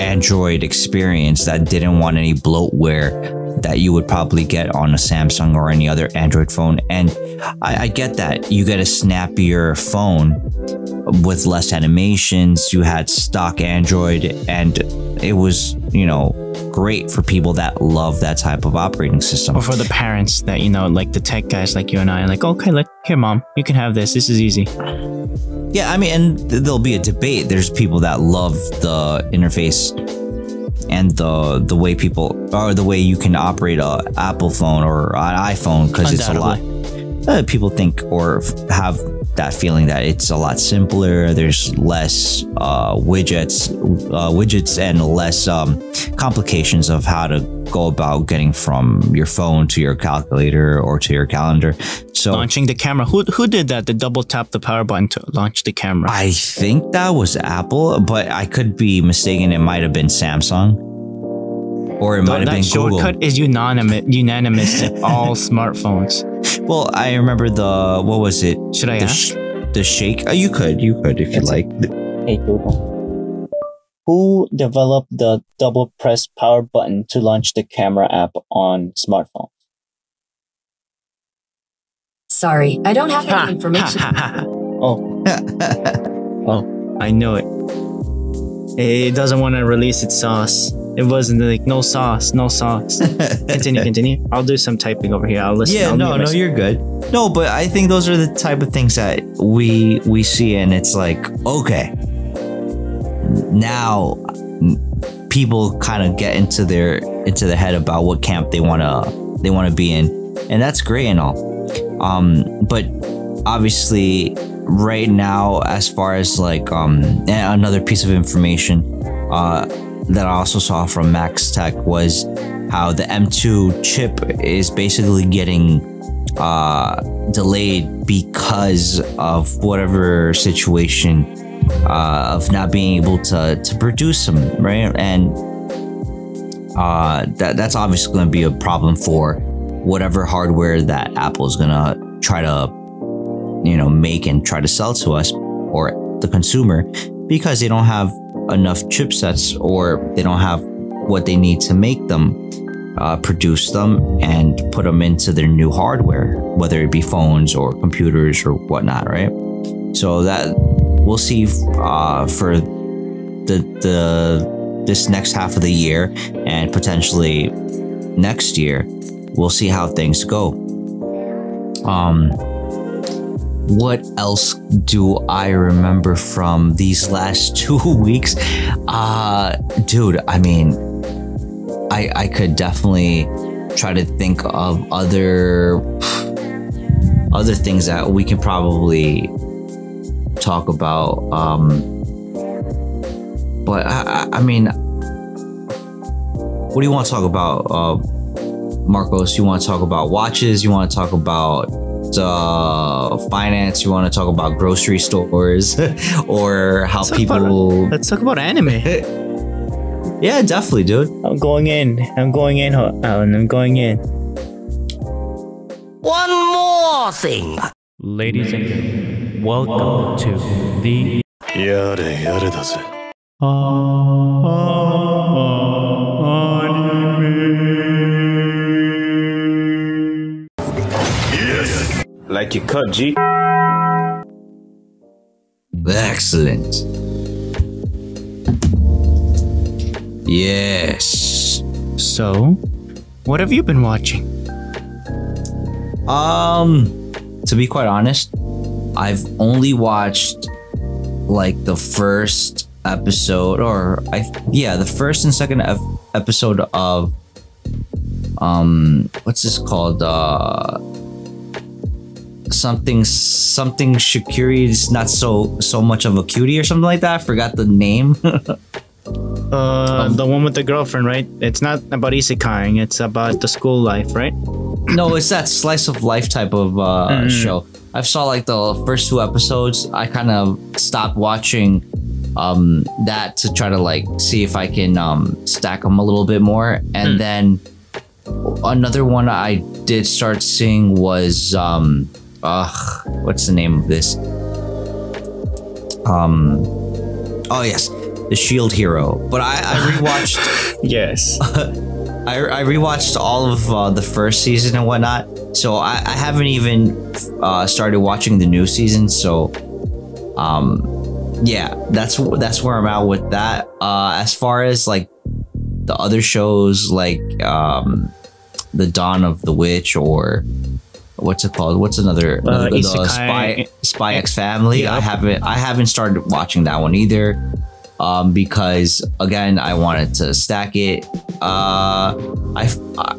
Android experience that didn't want any bloatware that you would probably get on a Samsung or any other Android phone. And I, I get that you get a snappier phone with less animations. You had stock Android, and it was you know great for people that love that type of operating system. or for the parents that you know like the tech guys like you and i like okay like here mom you can have this this is easy Yeah, I mean, and th- there'll be a debate. There's people that love the interface and the the way people or the way you can operate a Apple phone or an iPhone because it's a lot. Uh, people think or have that feeling that it's a lot simpler. There's less uh, widgets, uh, widgets, and less um, complications of how to go about getting from your phone to your calculator or to your calendar. So launching the camera who who did that the double tap the power button to launch the camera I think that was Apple, but I could be mistaken. It might have been Samsung, or it might have been Google. that shortcut is unanimous unanimous in all smartphones Well, I remember the what was it? should i The, ask sh- the shake. Oh, you could, you could if you like. Hey Google. Who developed the double press power button to launch the camera app on smartphone? Sorry, I don't have any information. oh. oh, I know it. It doesn't want to release its sauce. It wasn't like no sauce, no sauce. continue, continue. I'll do some typing over here. I'll listen. Yeah, I'll no, no, you're good. No, but I think those are the type of things that we we see, and it's like, okay, now people kind of get into their into their head about what camp they wanna they wanna be in, and that's great and all. Um, but obviously, right now, as far as like um another piece of information, uh, that I also saw from Max Tech was how the M2 chip is basically getting uh, delayed because of whatever situation uh, of not being able to to produce them, right? And uh, that that's obviously going to be a problem for whatever hardware that Apple is going to try to you know make and try to sell to us or the consumer because they don't have enough chipsets or they don't have what they need to make them uh, produce them and put them into their new hardware, whether it be phones or computers or whatnot, right? So that we'll see uh, for the the this next half of the year and potentially next year, we'll see how things go. Um, what else do I remember from these last two weeks? Uh, dude, I mean, I I could definitely try to think of other other things that we can probably talk about. Um, but I, I- mean, what do you want to talk about? Uh, Marcos, you want to talk about watches? You want to talk about uh, finance? You want to talk about grocery stores or how Let's talk people? Let's talk about anime. yeah, definitely, dude. I'm going in. I'm going in, Ho- Alan. I'm going in. One more thing. Ladies and gentlemen, welcome to the やれやれだぜ Like you cut, G. Excellent. Yes. So, what have you been watching? Um, to be quite honest, I've only watched like the first episode, or I yeah, the first and second ep- episode of um, what's this called? Uh, something something Shakiri is not so so much of a cutie or something like that. I forgot the name. Uh, the one with the girlfriend, right? It's not about isekaiing. It's about the school life, right? no, it's that slice of life type of uh, show. I saw like the first two episodes. I kind of stopped watching um, that to try to like see if I can um, stack them a little bit more. And then another one I did start seeing was um, uh, what's the name of this? Um, oh yes, the Shield Hero. But I, I rewatched. Yes. I, I rewatched all of uh, the first season and whatnot, so I, I haven't even uh, started watching the new season. So, um, yeah, that's that's where I'm at with that. Uh, as far as like the other shows, like um, the Dawn of the Witch or what's it called? What's another, another the Isekai- Spy Spy X Family? I haven't I haven't started watching that one either um, because again I wanted to stack it. Uh, I, I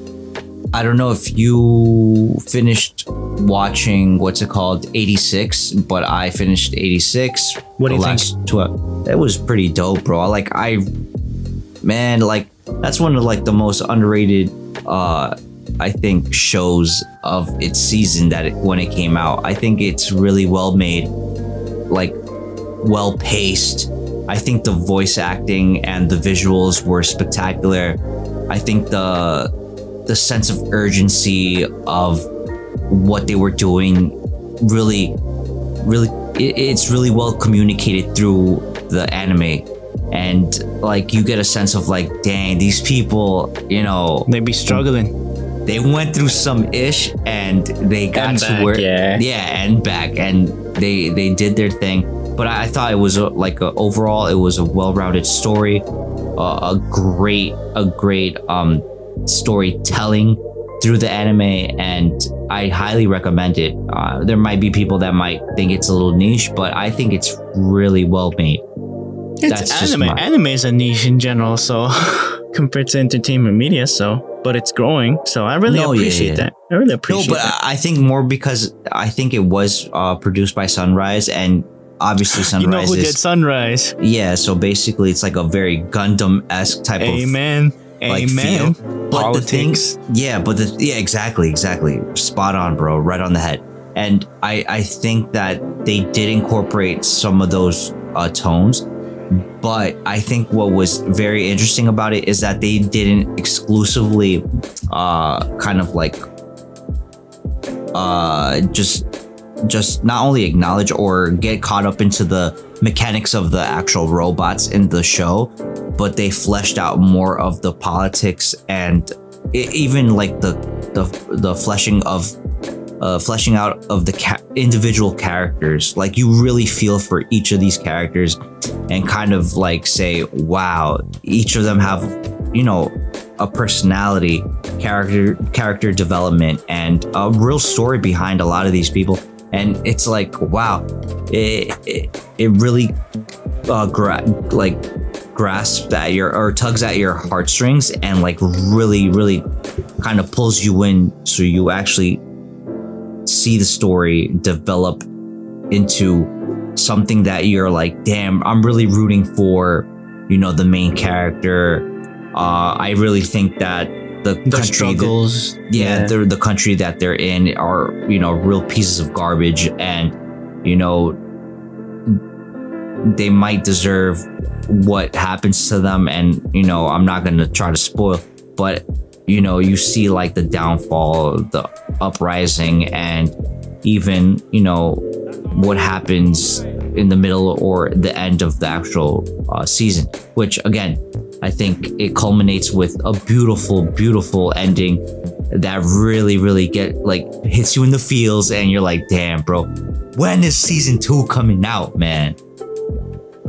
I don't know if you finished watching what's it called 86, but I finished 86. What do you think? Tw- it was pretty dope, bro. Like I, man, like that's one of like the most underrated. uh I think shows of its season that it, when it came out. I think it's really well made, like well paced. I think the voice acting and the visuals were spectacular. I think the the sense of urgency of what they were doing really really it, it's really well communicated through the anime and like you get a sense of like dang these people you know They be struggling. They went through some ish and they got And to back, where yeah. yeah and back and they they did their thing but i, I thought it was a, like a, overall it was a well-rounded story uh, a great a great um storytelling through the anime and i highly recommend it uh, there might be people that might think it's a little niche but i think it's really well made It's That's anime. Anime is a niche in general, so compared to entertainment media, so but it's growing. So I really No, appreciate yeah. that. I really appreciate. It. No, but that. I I think more because I think it was uh, produced by Sunrise, and obviously Sunrise. You know who is did Sunrise? yeah. So basically, it's like a very Gundam esque type of Amen. like Amen. feel. But the thing, yeah, but the yeah, exactly, exactly, spot on, bro, right on the head. And I I think that they did incorporate some of those uh, tones, but I think what was very interesting about it is that they didn't exclusively uh kind of like uh just just not only acknowledge or get caught up into the mechanics of the actual robots in the show, but they fleshed out more of the politics and e- even like the the the fleshing of uh, fleshing out of the ca- individual characters. Like you really feel for each of these characters, and kind of like say, "Wow, each of them have, you know, a personality, character character development, and a real story behind a lot of these people." And it's like, wow, it it, it really uh, gra- like grasps at your or tugs at your heartstrings and like really really kind of pulls you in so you actually see the story develop into something that you're like damn i'm really rooting for you know the main character uh i really think that the The country that- struggles. yeah, they're the country that they're in are you know real pieces of garbage and you know they might deserve what happens to them and you know i'm not going to try to spoil but you know you see like the downfall the uprising and even you know what happens in the middle or the end of the actual uh, season which again i think it culminates with a beautiful beautiful ending that really really get like hits you in the feels and you're like damn bro when is season two coming out man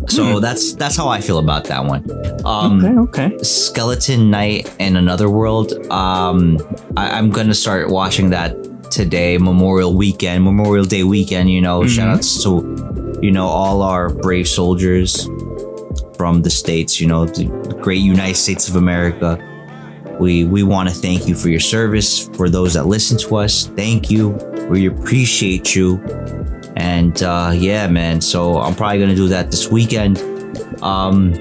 so that's that's how i feel about that one. Um Okay, okay. Skeleton Knight in another world um I, i'm gonna start watching that today memorial weekend memorial day weekend you know shout outs to you know all our brave soldiers from the states you know the great united states of america. We we want to thank you for your service. For those that listen to us thank you. We appreciate you and uh yeah man so i'm probably gonna do that this weekend um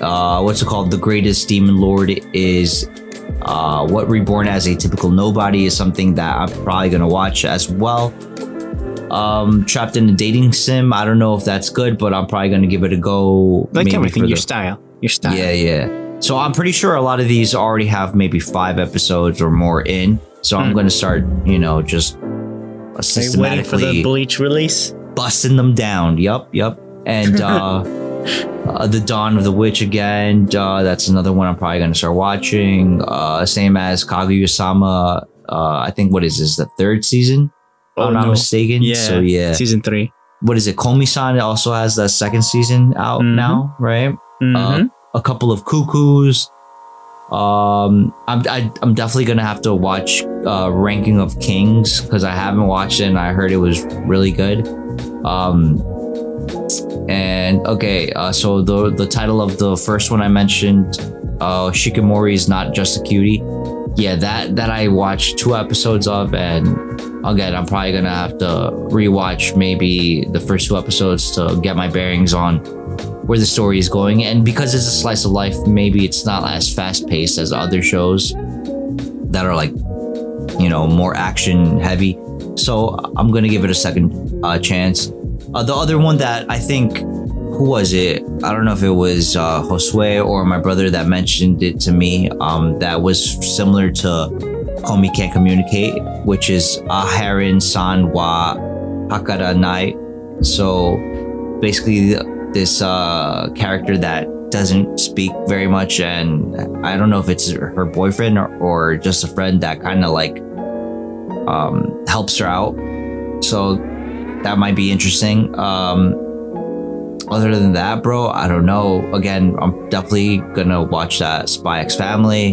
uh what's it called the greatest demon lord is uh what reborn as a typical nobody is something that i'm probably gonna watch as well um trapped in a dating sim i don't know if that's good but i'm probably gonna give it a go Like everything, your the- style. Your style. yeah, yeah. So I'm pretty sure a lot of these already have maybe five episodes or more in. So I'm Hmm. going to start, you know, just You for the systematically Bleach release? busting them down. Yup, yup. And uh, uh, the Dawn of the Witch again. Uh, that's another one I'm probably going to start watching. Uh, same as Kaguya-sama. Uh, I think what is this? The third season? If Oh, I'm not mistaken. Yeah. So yeah. Season three. What is it? Komi-san also has that second season out Mhm. now, right? Mhm. a couple of cuckoos. Um, I'm I, I'm definitely gonna have to watch uh, Ranking of Kings because I haven't watched it and I heard it was really good. Um, and okay, uh, so the the title of the first one I mentioned, uh, Shikimori is not just a cutie. Yeah, that that I watched two episodes of, and again, I'm probably gonna have to rewatch maybe the first two episodes to get my bearings on where the story is going. And because it's a slice of life, maybe it's not as fast paced as other shows that are like, you know, more action heavy. So I'm gonna give it a second uh, chance. Uh, the other one that I think, who was it? I don't know if it was uh, Josue or my brother that mentioned it to me. Um, that was similar to Komi Can't Communicate, which is Aharin San wa Hakara Nai. So basically, this uh, character that doesn't speak very much, and I don't know if it's her boyfriend or, or just a friend that kind of like um, helps her out. So that might be interesting. Um, other than that, bro, I don't know. Again, I'm definitely gonna watch that Spy X Family.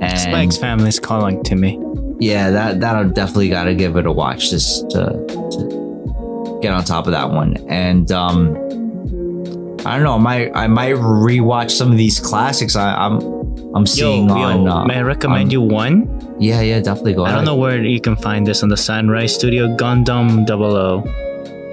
And Spy X Family's calling to me. yeah, that that I definitely got to give it a watch just to, to get on top of that one. And um, I don't know, I might I might rewatch some of these classics. I, I'm I'm seeing yo, on. uh, may I recommend you one? Yeah, yeah, definitely go I ahead. don't know where you can find this on the Sunrise Studio Gundam 00.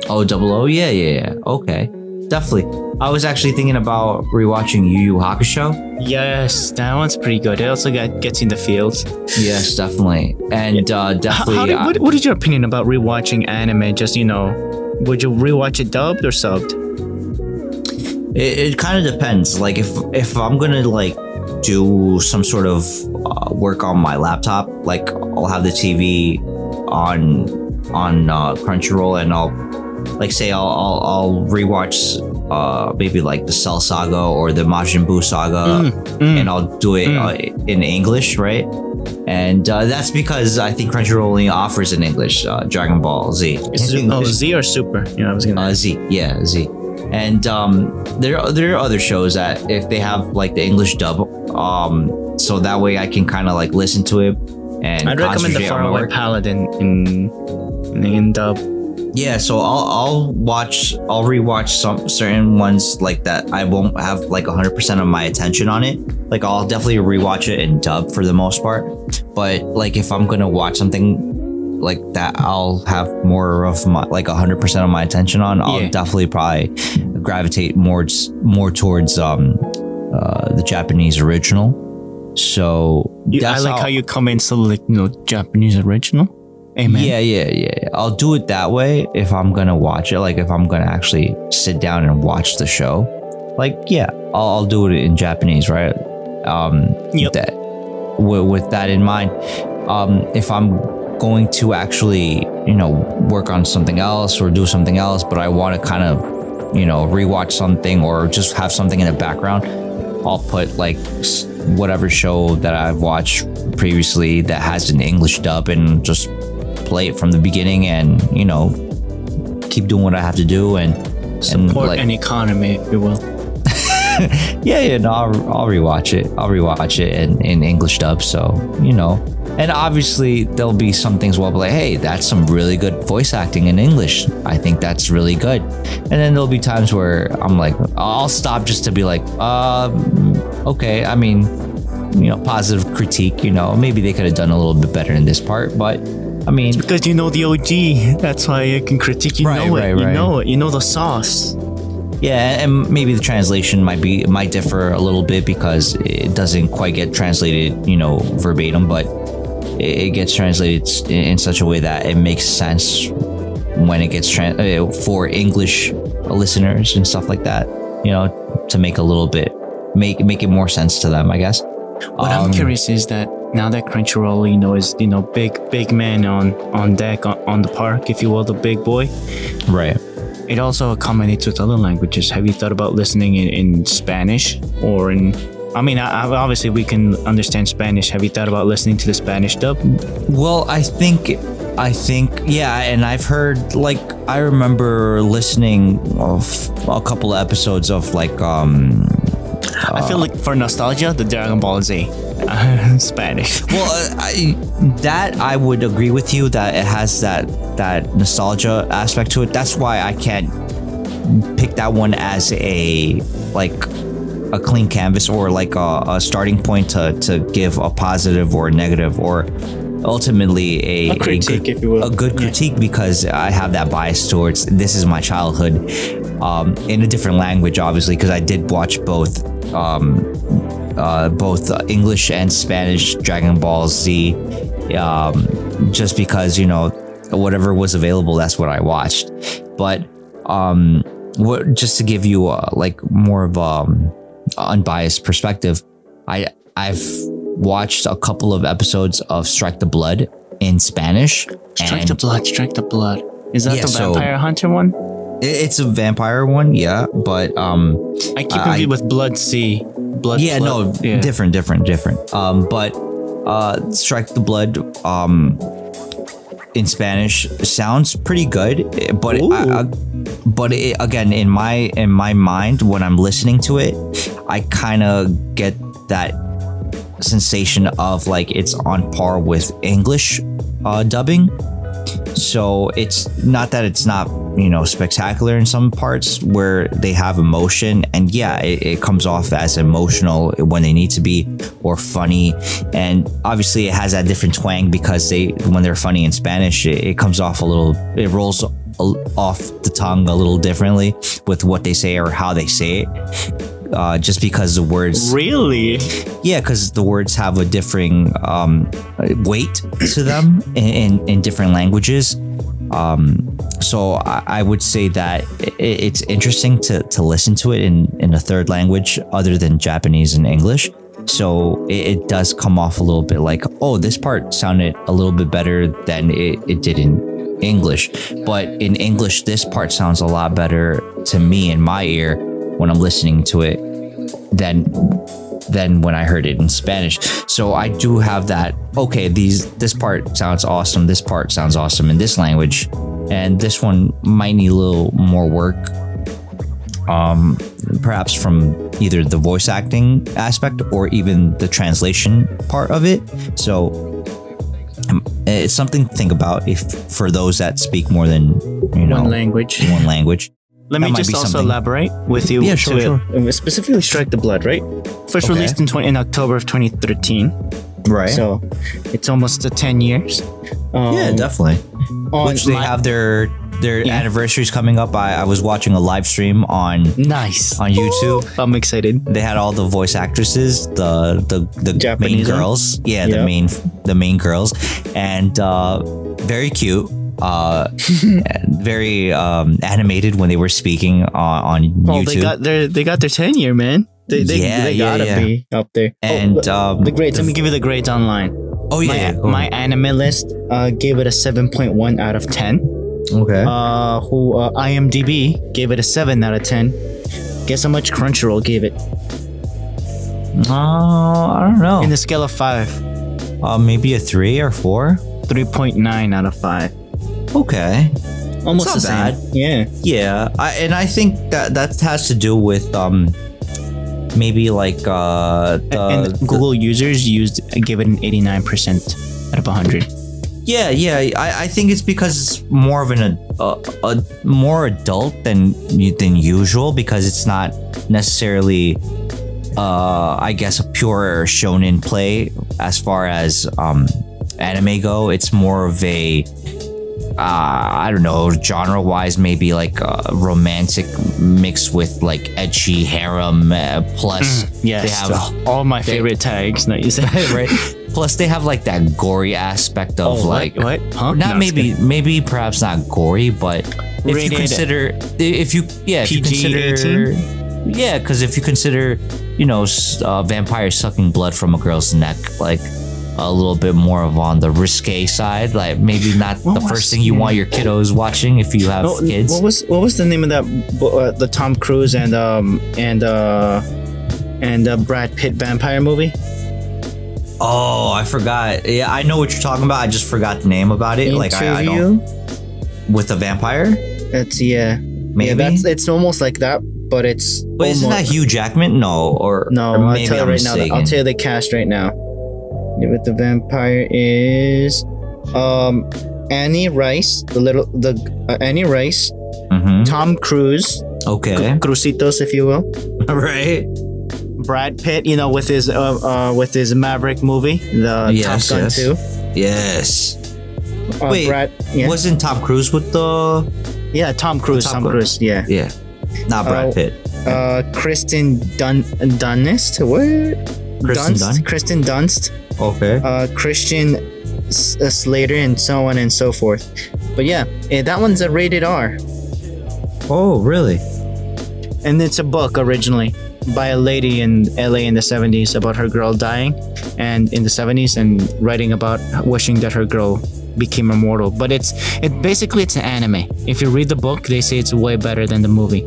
Oh, double O. Yeah, yeah, yeah. Okay, definitely. I was actually thinking about rewatching Yu Yu Hakusho. Yes, that one's pretty good. It also got, gets in the fields. Yes, definitely, and uh, definitely. how do, uh, what, what is your opinion about rewatching anime? Just, you know, would you rewatch it dubbed or subbed? It, it kind of depends. Like if if I'm gonna like do some sort of uh, work on my laptop, like I'll have the TV on on uh, Crunchyroll, and I'll like say I'll I'll, I'll rewatch uh, maybe like the Cell Saga or the Majin Buu Saga, Mm, and I'll do it uh, in English, right? And uh, that's because I think Crunchyroll only offers in English uh, Dragon Ball Z. Is it- oh, Z or Super? Yeah, I was gonna. Uh, Z, yeah, Z. And um, there there are other shows that if they have like the English dub, um, so that way I can kind of like listen to it and I'd recommend the concentrate on my Faraway. Paladin in in, in dub. Yeah, so I'll I'll watch I'll rewatch some certain ones like that. I won't have like 100% of my attention on it. Like I'll definitely rewatch it in dub for the most part. But like if I'm gonna watch something like that, I'll have more of my like 100% of my attention on. I'll Yeah. definitely probably gravitate more more towards um uh, the Japanese original. So You, I like how, you come in so like you know Japanese original. Amen. Yeah, yeah, yeah. yeah. I'll do it that way if I'm gonna watch it. Like if I'm gonna actually sit down and watch the show. Like yeah, I'll, I'll do it in Japanese, right? Um, Yep. That with, with that in mind, um, if I'm going to actually, you know, work on something else or do something else, but I want to kind of, you know, rewatch something or just have something in the background, I'll put like whatever show that I've watched previously that has an English dub and just play it from the beginning and you know keep doing what I have to do and and Support like an economy, if you will. yeah yeah no I'll, I'll rewatch it I'll rewatch it in, in English dub so you know and obviously there'll be some things where I'll be like hey that's some really good voice acting in English I think that's really good and then there'll be times where I'm like I'll stop just to be like um okay I mean you know positive critique you know maybe they could have done a little bit better in this part but I mean Because you know the OG. That's why you can critique. You Right, know it. right, You know it. You know the sauce. Yeah, and maybe the translation might be might differ a little bit because it doesn't quite get translated, you know, verbatim, but it, it gets translated in, in such a way that it makes sense when it gets tran uh, for English listeners and stuff like that. You know, to make a little bit make make it more sense to them, I guess. What I'm Um, curious is that now that Crunchyroll, you know, is you know big big man on on deck on, on the park, if you will, the big boy. Right. It also accommodates with other languages. Have you thought about listening in, in Spanish or in? I mean, I, I- obviously we can understand Spanish. Have you thought about listening to the Spanish dub? Well, I think I think yeah, and I've heard like I remember listening of a couple of episodes of like um I feel like for nostalgia, the Dragon Ball Z, uh, Spanish. well uh, I, that I would agree with you that it has that that nostalgia aspect to it. That's why I can't pick that one as a like a clean canvas or like a, a starting point to to give a positive or a negative or ultimately a, A critique, good, if you will. a good Yeah. critique because I have that bias towards this is my childhood um, in a different language obviously because I did watch both um, uh, both English and Spanish Dragon Ball Z um, just because you know whatever was available that's what I watched but um what just to give you uh, like more of um unbiased perspective I I've watched a couple of episodes of Strike the Blood in Spanish Strike the blood, strike the blood. Is that Yeah, the so- Vampire Hunter one? it- it's a vampire one yeah but um I keep confused with Blood-C. Blood. yeah no yeah. different different different um but uh strike the blood um in spanish sounds pretty good but it, I, I, but it, again in my in my mind when i'm listening to it i kind of get that sensation of like it's on par with english uh dubbing so it's not that it's not you know spectacular in some parts where they have emotion. And yeah it, it comes off as emotional when they need to be or funny. And obviously it has that different twang because they when they're funny in spanish it, it comes off a little it rolls off the tongue a little differently with what they say or how they say it uh, just because the words Really? yeah, because the words have a differing um, weight to them in, in, in different languages. Um, so I, I would say that i it's interesting to, to listen to it in, in a third language other than Japanese and English. So it, it does come off a little bit like, oh, this part sounded a little bit better than it, it did in English. But in English, this part sounds a lot better to me in my ear when I'm listening to it than than when I heard it in Spanish. So I do have that. Okay, these this part sounds awesome. This part sounds awesome in this language, and this one might need a little more work. Um, perhaps from either the voice acting aspect or even the translation part of it. So um, it's something to think about if for those that speak more than you know One language. one language. Let That me just also something. elaborate with you. Yeah, to sure, it. sure. Uh, Specifically, Strike the Blood, right? First Okay. released in 20, in October of 2013. Right. So it's almost uh, 10 years. Um, yeah, definitely. on Which they my- have their their Yeah. anniversary is coming up. I, I was watching a live stream on Nice. on YouTube. I'm excited. They had all the voice actresses, the the the main Japanese one? girls. Yeah, the main the main girls, and uh, very cute. Uh, very um, animated when they were speaking on, on Oh, YouTube. they got their they got their tenure, man. They they, Yeah, they gotta yeah. be up there. and oh, the, um, the grades. Let me give you the grades online. oh yeah, my, yeah, MyAnimeList uh, gave it a 7.1 out of 10. okay. Uh, who uh, IMDb gave it a 7 out of 10. Guess how much Crunchyroll gave it? Uh, I don't know. In the scale of 5, uh, maybe a three or four. 3.9 out of 5. Okay. Almost It's the not same. Yeah. Yeah, I, and I think that that has to do with um maybe like uh the, and the- Google users used gave it an 89% out of 100. yeah yeah I, I think it's because it's more of an a, a more adult than than usual because it's not necessarily uh I guess a pure shonen play as far as um anime go it's more of a uh, I don't know, genre wise, maybe like uh, romantic mixed with like edgy harem. Uh, plus, Yes. they have all my favorite tags. No, you said right. Plus, they have like that gory aspect of Oh, like what? what? Huh? not No, maybe maybe perhaps not gory, but if you consider if you yeah if you PG-18? consider yeah because if you consider you know uh, vampires sucking blood from a girl's neck like a little bit more of on the risque side like maybe not What the first thing you want your kiddos watching if you have Oh, kids What was what was the name of that? Uh, the Tom Cruise and um and uh and uh, Brad Pitt vampire movie. oh I forgot yeah I know what you're talking about I just forgot the name about it like I, I don't with a vampire That's yeah. maybe Yeah, that's it's almost like that, but it's. but isn't that almost- Hugh Jackman no or No, or I'll tell you right now. I'll tell you the cast right now. With the vampire is um Annie Rice, the little the uh, Annie Rice, Mhm. Tom Cruise, okay Crucitos, if you will. right Brad Pitt, you know, with his uh, uh with his Maverick movie, the Yes, Top Gun yes. 2. yes Uh, Wait, Brad, yeah, Wasn't Tom Cruise with the yeah, Tom Cruise, Tom Tom, Cruise. Cruise, yeah. yeah, not Brad Oh, Pitt. Uh, Kristen Dun Dunst, what? Kristen Dunst, Dunn? Kristen Dunst, Okay. uh, Christian S- uh, Slater, and so on and so forth. But yeah, eh, that one's a rated R, oh, really? and it's a book originally by a lady in LA in the 70s about her girl dying, and in the 70s, and writing about wishing that her girl became immortal. But it's it basically it's an anime. If you read the book, they say it's way better than the movie.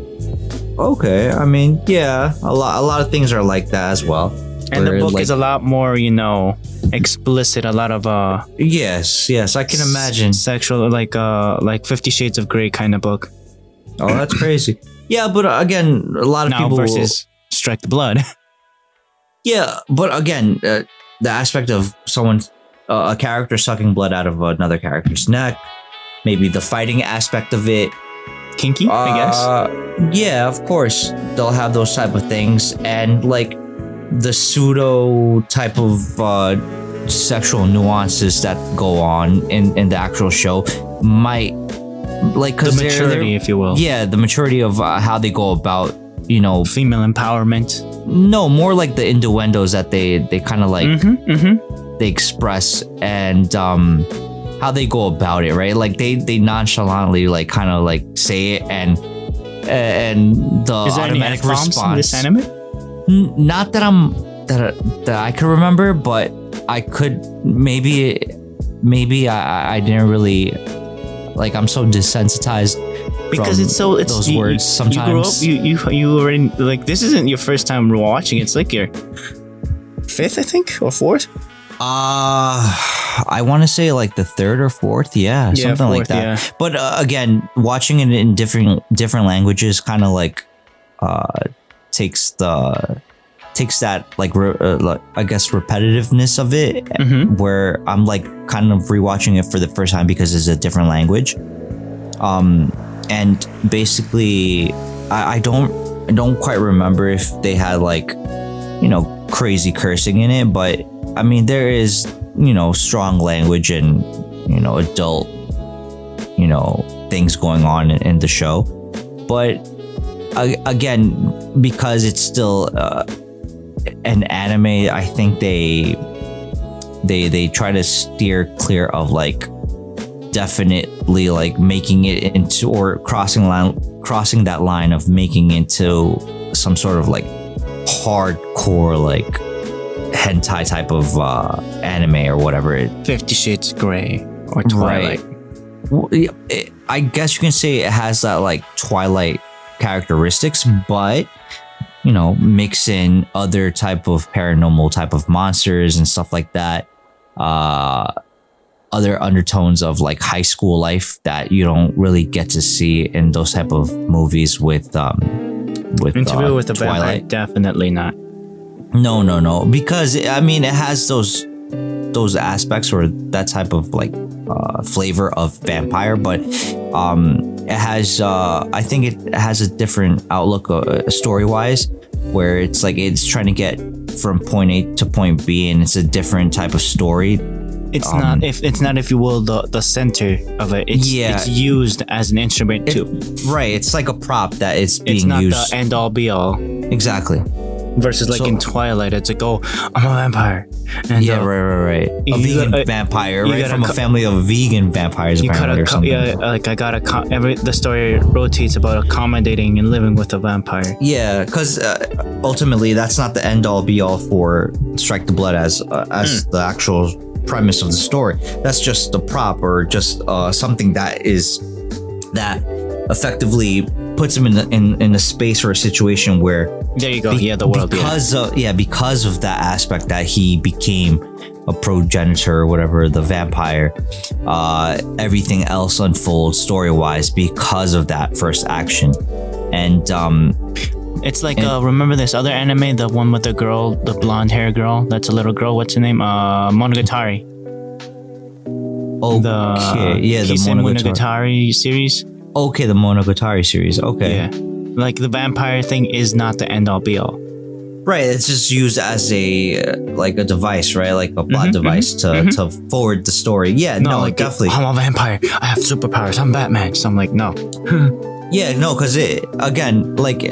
Okay. I mean, yeah, a lot, a lot of things are like that as well. And the book like- is a lot more, you know, explicit. A lot of uh, Yes, yes, I can imagine. sexual, like uh, like Fifty Shades of Grey kind of book. Oh, that's crazy. Yeah, but uh, again, a lot of Now people. versus Strike the Blood. Yeah, but again, uh, the aspect of someone, uh, a character sucking blood out of another character's neck, maybe the fighting aspect of it, Kinky, I guess. Uh, yeah, of course they'll have those type of things, and like the pseudo type of uh, sexual nuances that go on in in the actual show might like The maturity, if you will. yeah, the maturity of uh, how they go about you know Female empowerment. no more like the innuendos that they they kind of like Mm-hmm. Mm-hmm. they express and um how they go about it right like they they nonchalantly like kind of like say it and and the automatic F-bombs in response this anime? Not that i'm that that i could remember but i could maybe maybe i i didn't really like i'm so desensitized Because it's so it's those you- words you- You grew up. sometimes. You you you already like this isn't your first time watching. It's like your fifth, I think, or fourth. Uh, I want to say like the third or fourth, yeah, Yeah, something like that. yeah. But uh, again, watching it in different different languages kind of like uh takes the takes that like, re- uh, like I guess repetitiveness of it, Mhm. where I'm like kind of rewatching it for the first time because it's a different language. Um, and basically, I, I don't I don't quite remember if they had like you know crazy cursing in it, but I mean there is you know strong language and you know adult you know things going on in, in the show. But again, because it's still uh, an anime, I think they they they try to steer clear of like definitely like making it into or crossing line crossing that line of making into some sort of like hardcore like hentai type of uh anime or whatever it Fifty Shades Grey or Twilight. it, I guess you can say it has that like Twilight characteristics, but you know, mix in other type of paranormal type of monsters and stuff like that. Uh, other undertones of like high school life that you don't really get to see in those type of movies with um with Interview uh, with the Vampire, Twilight. definitely not. No, no, no. Because I mean, it has those those aspects or that type of like uh, flavor of vampire, but um, it has. Uh, I think it has a different outlook, uh, story wise, where it's like it's trying to get from point A to point B, and it's a different type of story. It's Um, not if it's not if you will the the center of it. It's Yeah. it's used as an instrument too. Right. It's like a prop that is It's being not used. the end all be all. exactly. Versus like So- in Twilight, it's like oh I'm a vampire. And Yeah, uh, right, right, right. A vegan gotta- vampire, you right? From a co- family of vegan vampires, You apparently, gotta or co- something. yeah, like I gotta co- every the story rotates about accommodating and living with a vampire. Yeah, because uh, ultimately that's not the end all be all for Strike the Blood as uh, as the actual premise of the story. That's just the prop or just uh, something that is that effectively puts him in the, in in a space or a situation where There you go. be- yeah, the world. Yeah. because of yeah because of that aspect that he became a progenitor or whatever the vampire uh everything else unfolds story wise because of that first action and um It's like uh, remember this other anime, the one with the girl, the blonde hair girl. That's a little girl. What's her name? Uh, Monogatari. The okay yeah the monogatari Monogatari series. okay the monogatari series okay Yeah. Like the vampire thing is not the end all be all. right it's just used as a like a device right like a plot Mhm, device to mhm. to forward the story yeah no, like definitely I'm a vampire. I have superpowers. I'm Batman. So I'm like, no. Yeah, no, because it again, like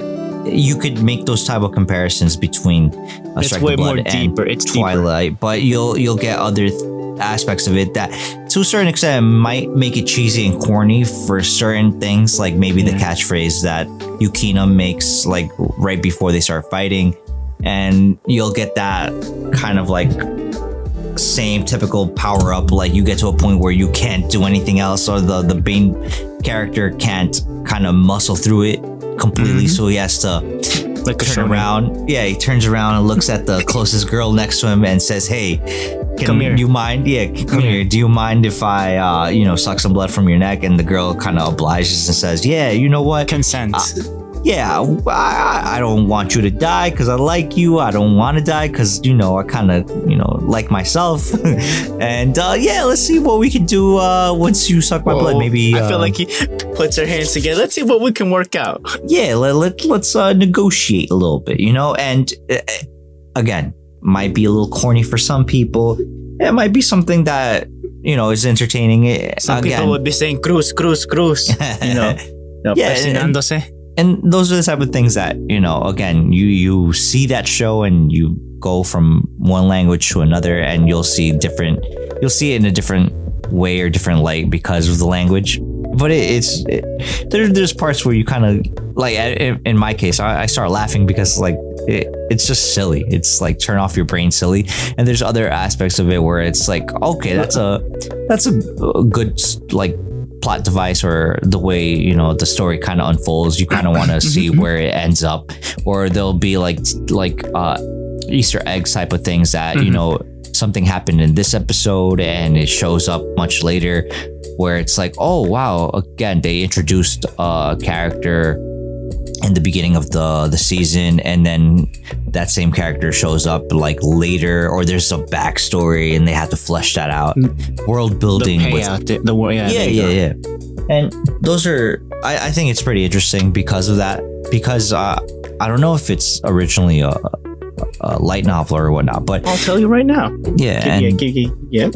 you could make those type of comparisons between uh, It's Strike way the Blood more and deeper. It's deeper. Twilight, but you'll you'll get other th- aspects of it that, to a certain extent, it might make it cheesy and corny for certain things, like maybe the catchphrase that Yukina makes like right before they start fighting, and you'll get that kind of like same typical power up like you get to a point where you can't do anything else or the the Bane character can't kind of muscle through it completely. Mm-hmm. So he has to Like turn around yeah he turns around and looks at the closest girl next to him and says hey can Come here. you mind yeah come, Come here. here. do you mind if i uh you know suck some blood from your neck and the girl kind of obliges and says yeah you know what Consent. Yeah, I, I don't want you to die because I like you. I don't want to die because, you know, I kind of, you know, like myself. and uh, yeah, let's see what we can do uh, once you suck my blood. Maybe. I feel uh, like he puts her hands together. Let's see what we can work out. yeah, let, let, let's uh, negotiate a little bit, you know? And uh, again, might be a little corny for some people. It might be something that, you know, is entertaining. Some again, people would be saying cruz, cruz, cruz. You know, no, Yeah, and- those are the type of things that you know again you you see that show and you go from one language to another and you'll see different you'll see it in a different way or different light because of the language. But it, it's it, there, there's parts where you kind of like in, my case I, I start laughing because like it, it's just silly. It's like turn off your brain silly. And there's other aspects of it where it's like okay that's a that's a good like plot device or the way you know the story kind of unfolds you kind of want to see where it ends up or there'll be like like uh easter eggs type of things that you Mhm. know something happened in this episode and it shows up much later where it's like oh wow again they introduced a character in the beginning of the the season and then that same character shows up like later or there's a backstory and they have to flesh that out world The building with the, the yeah, yeah, yeah, yeah. And those are, I, I think it's pretty interesting because of that. Because uh, I don't know if it's originally a, a light novel or whatnot, but I'll tell you right now. yeah, yeah, and, yeah, yeah.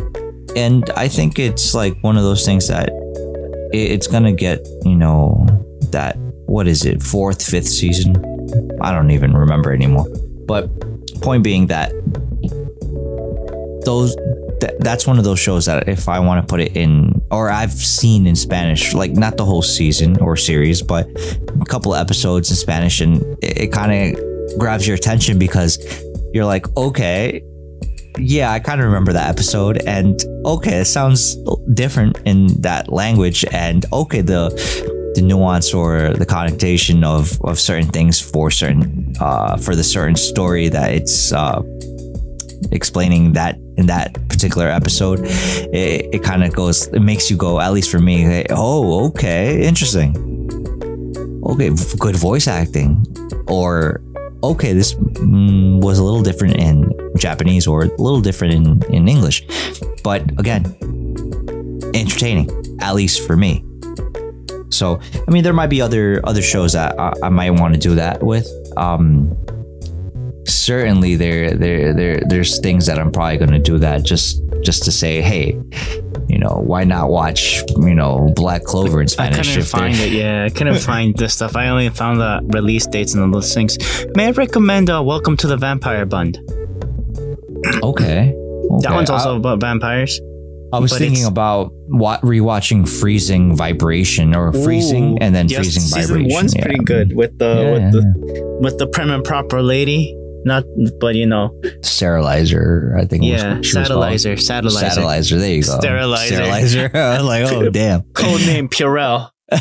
and I think it's like one of those things that it- it's gonna get you know that what is it fourth fifth season? I don't even remember anymore. But point being that those th- that's one of those shows that if i want to put it in or i've seen in spanish like not the whole season or series but a couple episodes in spanish and it, it kind of grabs your attention because you're like okay yeah, I kind of remember that episode, and okay, it sounds different in that language, and okay, the the nuance or the connotation of of certain things for certain uh, for the certain story that it's uh, explaining that in that particular episode, it, it kind of goes, it makes you go, at least for me, oh, okay, interesting. Okay, good voice acting, or okay, this mm, was a little different in Japanese or a little different in, in English. But again, entertaining, at least for me. So, I mean, there might be other other shows that I, I might want to do that with. Um, certainly, there there there there's things that I'm probably going to do that just just to say, hey, you know, why not watch you know Black Clover in Spanish? I couldn't find it. Yeah, I couldn't find this stuff. I only found the release dates and all those things. May I recommend uh, Welcome to the Vampire Bund? Okay. That okay. one's I- also about vampires. I was But thinking about wa- rewatching Freezing Vibration or Freezing Ooh, and then yes, Freezing season Vibration. one's yeah. pretty good with the Yeah, with yeah, the with the prim and proper lady. Not, but you know, Sterilizer, I think. yeah, was called. satellizer, satellizer, Sterilizer. There you go. Sterilizer. Sterilizer. I was like, oh damn. code name Purell.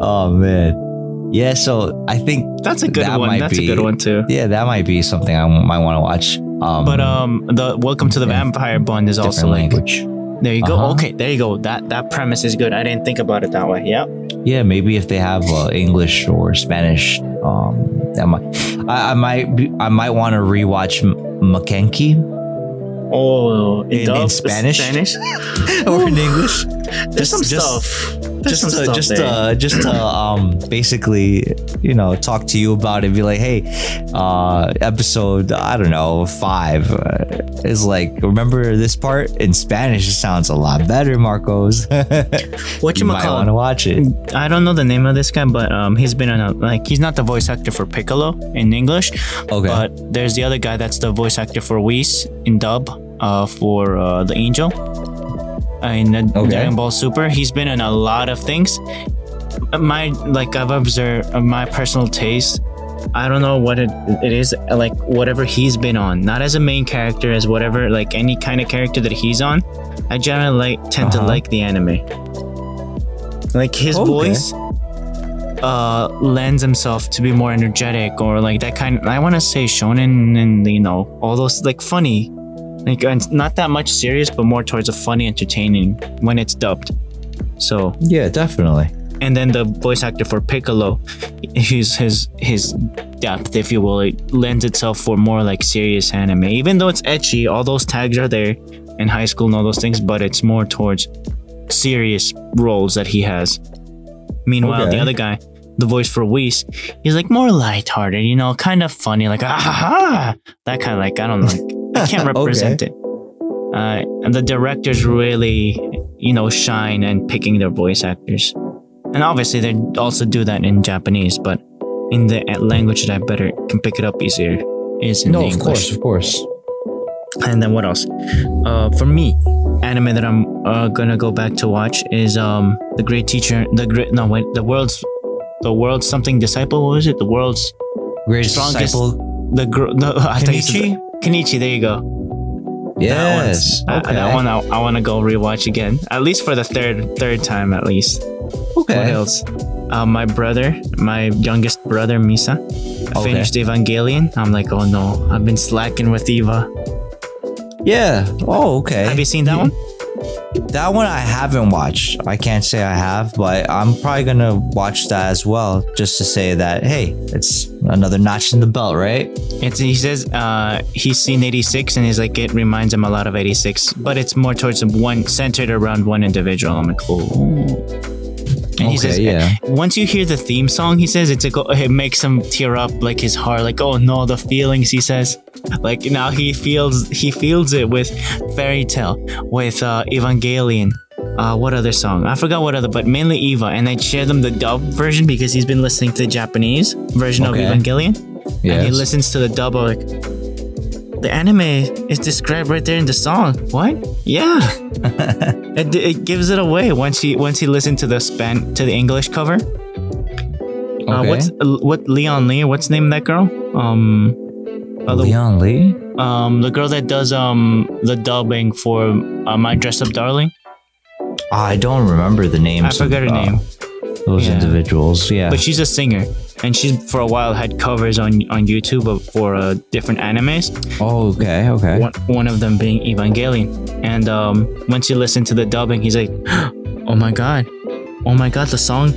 oh man. Yeah. So I think That's a good That one. That's be- a good one too. yeah, that might be something I might want to watch. Um, But um, the Welcome to the Yeah. Vampire Bund is also like language. there you go. Uh-huh. Okay, there you go. That that premise is good. I didn't think about it that way. Yeah. Yeah, maybe if they have uh, English or Spanish, um, that might. I, I might. Be, I might want to rewatch M- Mackenzie Oh, in, In- in Spanish? Spanish. or in English. There's some just- stuff. There's just some to, stuff just just to um basically you know talk to you about it be like hey uh episode i don't know five uh, is like remember this part? In spanish it sounds a lot better marcos. What you might want to watch it. I don't know the name of this guy, but um, he's been on a like he's not the voice actor for Piccolo in English, okay. but there's the other guy that's the voice actor for Whis in dub, uh, for uh, the Angel, uh, in the Okay. Dragon Ball Super. He's been in a lot of things. My like I've observed uh, my personal taste. I don't know what it, it is like whatever he's been on, not as a main character, as whatever like any kind of character that he's on. I generally like tend to Uh-huh. like the anime. Like his Okay. voice uh lends himself to be more energetic or like that kind I want to say shonen and you know all those like funny like and not that much serious but more towards a funny entertaining when it's dubbed. So yeah definitely and then the voice actor for Piccolo, his his his depth, if you will, it lends itself for more like serious anime. Even though it's ecchi, all those tags are there in high school and all those things, but it's more towards serious roles that he has. Meanwhile, the other guy, the voice for Whis, he's like more lighthearted, you know, kind of funny, like ah ha, ha that kind of like I don't know, I can't represent it. Uh, and the directors really, you know, shine and picking their voice actors. And obviously, they also do that in Japanese, but in the language that I better can pick it up easier is in no English. of course of course And then what else? Uh, for me, anime that I'm uh, gonna go back to watch is um the Great Teacher, the great no wait, the world's the world's something disciple. What was it? The world's greatest Strongest- disciple the gr- the I thought you Kenichi? Kenichi. There you go. yes that, okay I, that one I, I want to go rewatch again, at least for the third third time at least. Okay. What okay else? Uh, my brother, my youngest brother, Misa, finished Evangelion. I'm like, oh no, I've been slacking with Eva. yeah oh okay Have you seen that one? That one I haven't watched. I can't say I have, but I'm probably gonna watch that as well, just to say that hey, it's another notch in the belt, right? It's he says uh, he's seen 86 and he's like it reminds him a lot of 86, but it's more towards one centered around one individual. I'm like, oh. And he Okay, says, yeah. once you hear the theme song, he says it's a, it makes him tear up like his heart, like oh no, the feelings. He says, like now he feels he feels it with Fairy Tail, with uh, Evangelion, uh, what other song? I forgot what other, but mainly Eva, and I share them the dub version because he's been listening to the Japanese version Okay. of Evangelion, and he listens to the dub of like the anime is described right there in the song. What? Yeah, it, it gives it away once he once he listened to the span to the English cover. Uh, Okay. what's uh, what Leon Lee? What's the name of that girl? Um, uh, the, Leon Lee? um, the girl that does um the dubbing for uh, My Dress Up Darling. I don't remember the names. I forgot her uh, name. Those Yeah. individuals. Yeah. but she's a singer and she's for a while had covers on on youtube for uh, different animes oh, okay. Okay. one, one of them being evangelion and um once you listen to the dubbing he's like oh my god oh my god the song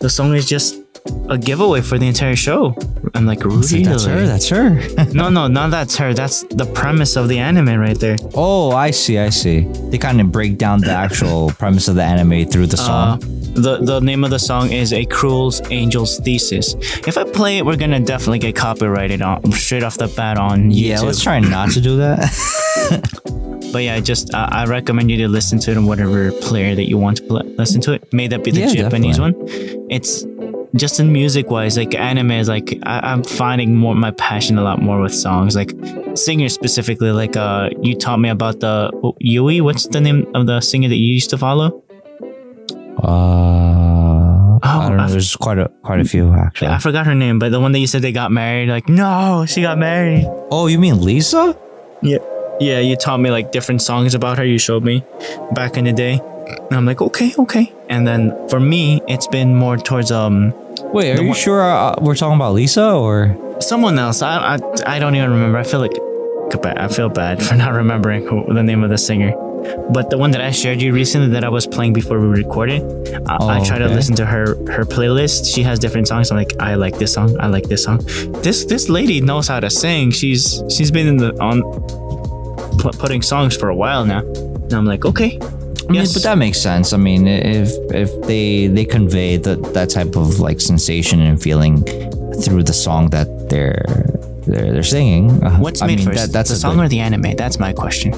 the song is just a giveaway for the entire show i'm like really That's her. That's her. no no not that's her that's the premise of the anime right there oh, I see. I see. They kind of break down the actual premise of the anime through the Uh, song. the the name of the song is a cruel angel's thesis if i play it we're gonna definitely get copyrighted on straight off the bat on YouTube. yeah. Let's try not to do that. But yeah, I just uh, I recommend you to listen to it on whatever player that you want to pl- listen to it. May that be the Yeah, Japanese one. It's just in music wise, like anime is like I- I'm finding more my passion a lot more with songs, like singers specifically. Like uh, you taught me about the oh, Yui. What's the name of the singer that you used to follow? Uh, I don't know. I f- There's quite a quite a few actually. I forgot her name, but the one that you said they got married. Like no, she got married. Oh, you mean Lisa? Yeah. Yeah, you taught me like different songs about her. You showed me back in the day. And I'm like, okay, okay. And then for me, it's been more towards um Wait, are you one- sure uh, we're talking about Lisa or? someone else. I I, I don't even remember. I feel like I feel bad for not remembering who, the name of the singer. But the one that I shared you recently that I was playing before we recorded, I, I Oh, try to listen to her her playlist. She has different songs. I'm like, I like this song. I like this song. This this lady knows how to sing. She's she's been in the on pu- putting songs for a while now. And I'm like, okay, I mean, Yes. but that makes sense. I mean, if if they they convey that that type of like sensation and feeling through the song that they're they're, they're singing. uh, what's I made mean, first, That, that's the song good- or the anime? That's my question.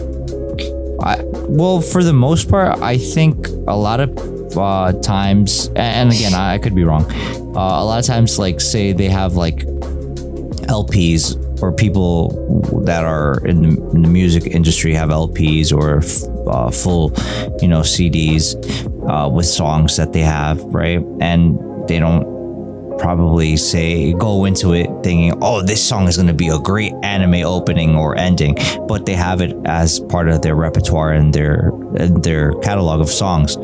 I, well, for the most part, I think a lot of uh, times, and again, I, I could be wrong. Uh, a lot of times, like say they have like LPs or people that are in the, in the music industry have LPs or uh, full, you know, CDs uh, with songs that they have, right? And they don't probably say go into it thinking oh this song is going to be a great anime opening or ending but they have it as part of their repertoire and their and their catalog of songs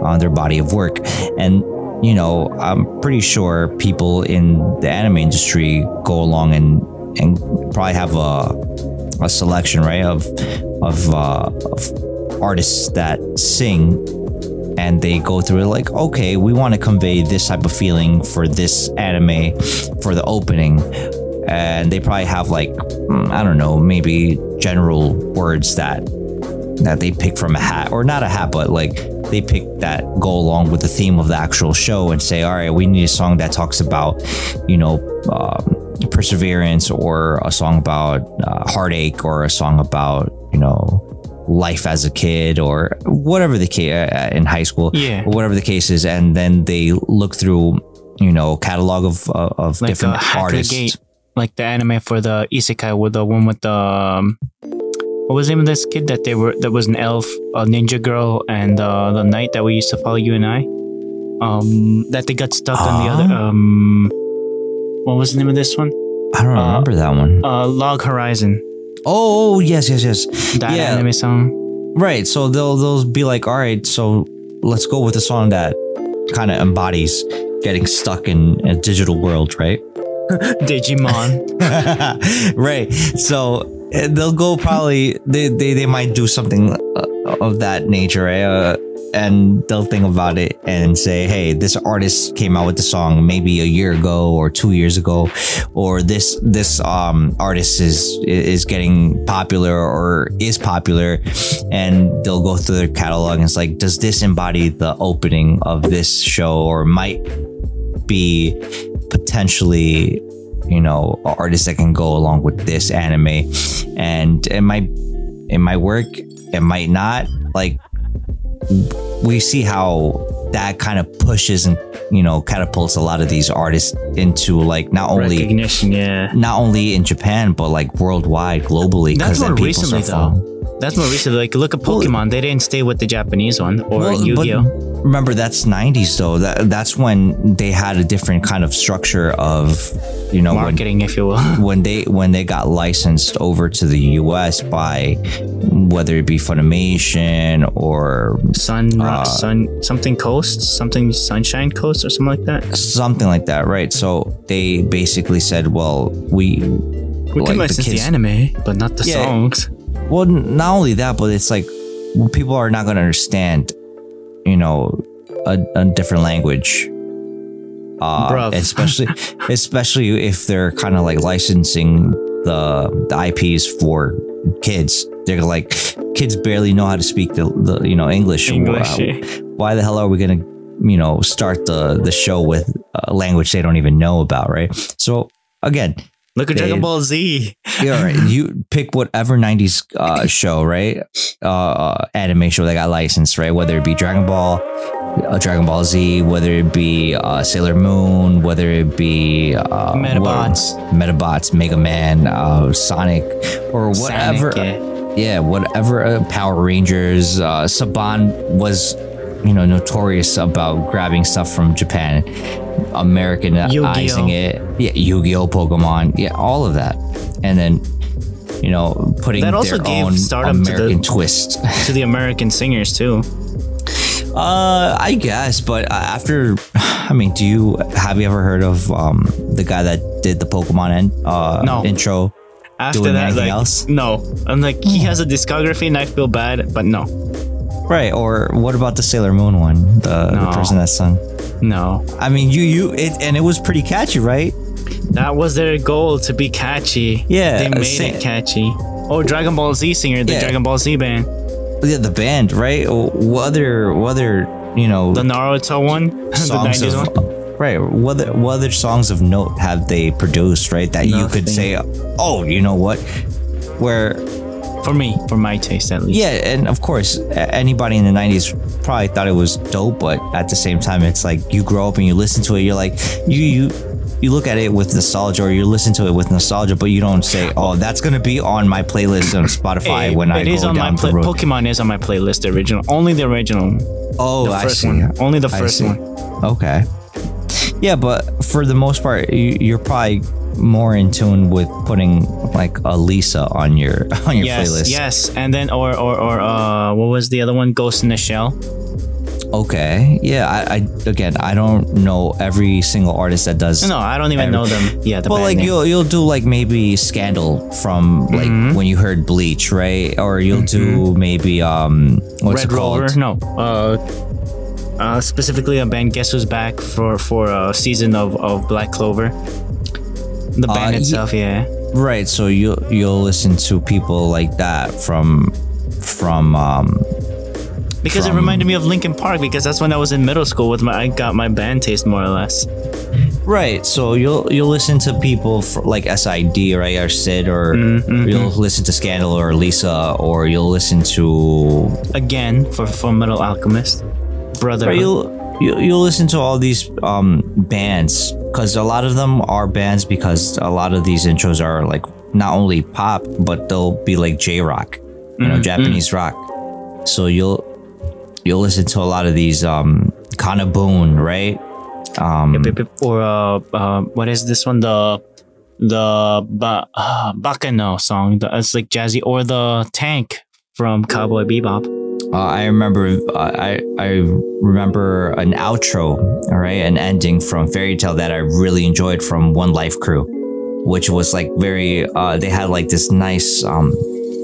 on their body of work and you know i'm pretty sure people in the anime industry go along and and probably have a a selection right of of, uh, of artists that sing and they go through like, okay, we want to convey this type of feeling for this anime for the opening. And they probably have like, mm, I don't know, maybe general words that that they pick from a hat or not a hat, but like they pick that go along with the theme of the actual show and say, all right, we need a song that talks about, you know, um, perseverance or a song about uh, heartache or a song about, you know, life as a kid or whatever the case uh, in high school, Yeah. whatever the case is, and then they look through, you know, catalog of uh, of Like different artists. Gate, like the anime for the isekai with the one with the um, what was the name of this kid that they were that was an elf, a ninja girl, and uh, the knight that we used to follow you and I. Um, that they got stuck on the other. Um, what was the name of this one? I don't uh, remember that one. Uh, Log Horizon. Oh, yes, yes, yes. That Yeah. anime song. Right. So they'll they'll be like, all right, so let's go with a song that kind of embodies getting stuck in a digital world, right? Digimon. right. So eh, they'll go probably they they, they might do something uh, of that nature, right? Uh, and they'll think about it and say, "Hey, this artist came out with the song maybe a year ago or two years ago, or this this um artist is is getting popular or is popular," and they'll go through their catalog and it's like, "Does this embody the opening of this show, or might be potentially you know artists that can go along with this anime? And it might it might work it might not. Like we see how that kind of pushes and you know catapults a lot of these artists into like not only Recognition, yeah. not only in Japan but like worldwide, globally. That's 'cause then more people recently start following. That's more recent. Like look at Pokemon. They didn't stay with the Japanese one or Well, Yu-Gi-Oh. Remember, that's '90s though. That that's when they had a different kind of structure of, you know, when, Marketing, if you will. when they when they got licensed over to the U.S. by whether it be Funimation or Sun, Uh, Sun, something Coast, something Sunshine Coast, or something like that. something like that, right? So they basically said, "Well, we We like can the license the, kids- anime, but not the Yeah. songs. Well, not only that, but it's like people are not going to understand, you know, a, a different language. Uh, especially, especially if they're kind of like licensing the the IPs for kids. They're like, kids barely know how to speak the, the you know English. English, Why, why the hell are we gonna, you know, start the the show with a language they don't even know about, right? So again, Look at They- Dragon Ball Z. yeah, right. You pick whatever '90s uh, show, right? Uh, anime show that got licensed, right? Whether it be Dragon Ball, uh, Dragon Ball Z, whether it be uh, Sailor Moon, whether it be uh, Medabots. what- Medabots, Mega Man, uh, Sonic, or whatever. Sonic, yeah. whatever. Uh, Power Rangers. Uh, Saban was, you know, notorious about grabbing stuff from Japan, Americanizing it. Yeah, Yu-Gi-Oh, Pokemon. Yeah, all of that, and then. You know, putting That also their gave own stardom to the- American twist. to the American singers too. Uh, I guess, but after, I mean, do you have you ever heard of um the guy that did the Pokemon en- uh No. intro? After that, like, else? no. I'm like, he has a discography, and I feel bad, but no, Right, or what about the Sailor Moon one? The, the person that sung. No. I mean, you you it and it was pretty catchy, right? That was their goal to be catchy. Yeah, they made same- it catchy. Oh, Dragon Ball Z singer, the Yeah. Dragon Ball Z band, Yeah, the band, right? What other what other you know the Naruto one, the songs '90s of one. right? What other, what other songs of note have they produced, right? That you could say, oh, you know what? Where For me, for my taste at least. Yeah, and of course, anybody in the '90s probably thought it was dope, but at the same time, it's like you grow up and you listen to it. You're like, you you you look at it with nostalgia, or you listen to it with nostalgia, but you don't say, "Oh, that's gonna be on my playlist on Spotify Hey, when I it go is on down my the road." Pokemon is on my playlist. The original, only the original, oh, the I first see. one, only the first one. Okay. Yeah, but for the most part, you, you're probably more in tune with putting like a Lisa on your on your Yes, playlist. yes, and then or or or uh, what was the other one? Ghost in the Shell. Okay. Yeah. I, I again, I don't know every single artist that does. No, I don't even Every- know them. Yeah, the Well, like name. you'll you'll do like maybe Scandal from like Mm-hmm. when you heard Bleach, right? Or you'll do maybe um what's Red it called? Rover. No, uh, uh, specifically a band. Guess who's back for for a season of of Black Clover. The Uh, band ye- itself, yeah. Right. So you you'll listen to people like that from from um Because it reminded me of Linkin Park because that's when I was in middle school with my I got my band taste more or less. right. So you'll you'll listen to people like SID, right, or Sid, or Mm-hmm, you'll listen to Scandal or Lisa, or you'll listen to Again for for Metal Alchemist, brother. Right, you, you'll listen to all these um bands because a lot of them are bands because a lot of these intros are like not only pop but they'll be like J rock, you know, Japanese rock. So you'll you'll listen to a lot of these um KANA-BOON, right? Um, or uh, uh, what is this one? The the ba- uh, Baccano song. The, it's like jazzy or the Tank from Cowboy Bebop. Uh, I remember uh, I I remember an outro, all right, an ending from Fairy Tail that I really enjoyed from One Life Crew, which was like very. Uh, they had like this nice, um,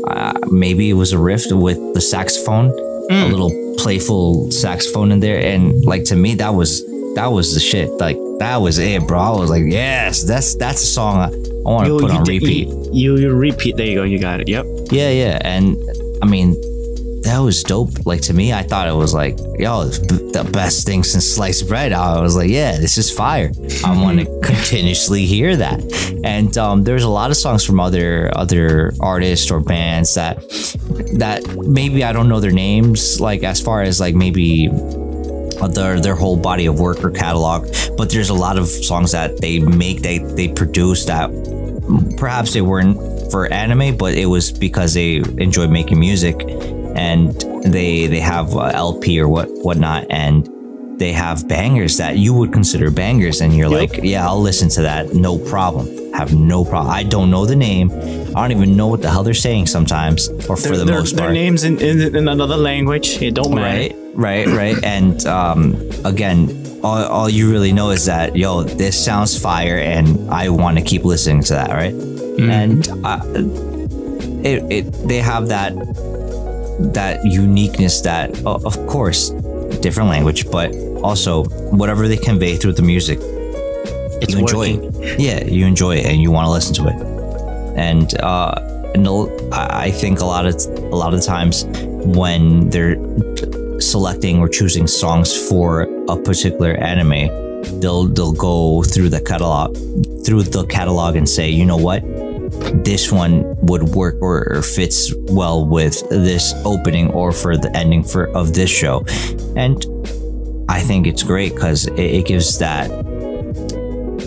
uh, maybe it was a riff with the saxophone, a little playful saxophone in there, and like to me that was that was the shit. Like that was it, bro. I was like, yes, that's that's a song I, I want to put on repeat. you you repeat. There you go. You got it. Yep. Yeah, yeah, and I mean, that was dope. Like to me, I thought it was like, yo, it's b- the best thing since sliced bread. I was like, yeah, this is fire. I want to continuously hear that. And um, there's a lot of songs from other other artists or bands that that maybe I don't know their names, like as far as like maybe their their whole body of work or catalog, but there's a lot of songs that they make they they produce that perhaps they weren't for anime, but it was because they enjoyed making music and they they have a LP or what whatnot and they have bangers that you would consider bangers and you're Yep. like yeah i'll listen to that no problem have no problem i don't know the name i don't even know what the hell they're saying sometimes or for the most their names in, in, in another language. It don't matter. right right right and um again all, all you really know is that yo this sounds fire and i want to keep listening to that right and uh, it, it they have that that uniqueness that o- of course different language but also whatever they convey through the music It's you enjoy working. it. Yeah, you enjoy it and you want to listen to it. And uh, and I I think a lot of a lot of the times when they're selecting or choosing songs for a particular anime, they'll they'll go through the catalog through the catalog and say, you know what, this one would work or, or fits well with this opening or for the ending for of this show, and I think it's great because it, it gives that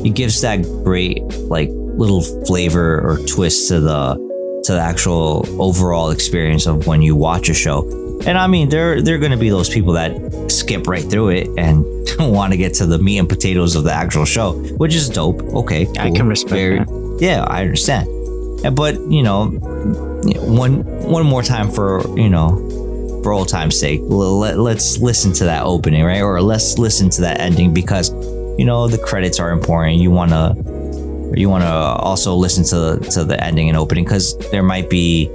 it gives that great like little flavor or twist to the to the actual overall experience of when you watch a show. And I mean, there there are going to be those people that skip right through it and want to get to the meat and potatoes of the actual show, which is dope. Okay, I can respect that. Yeah, I understand. But you know, one one more time for you know for old time's sake, let, let's listen to that opening, right? Or let's listen to that ending because you know the credits are important. You want to you want to also listen to to the ending and opening because there might be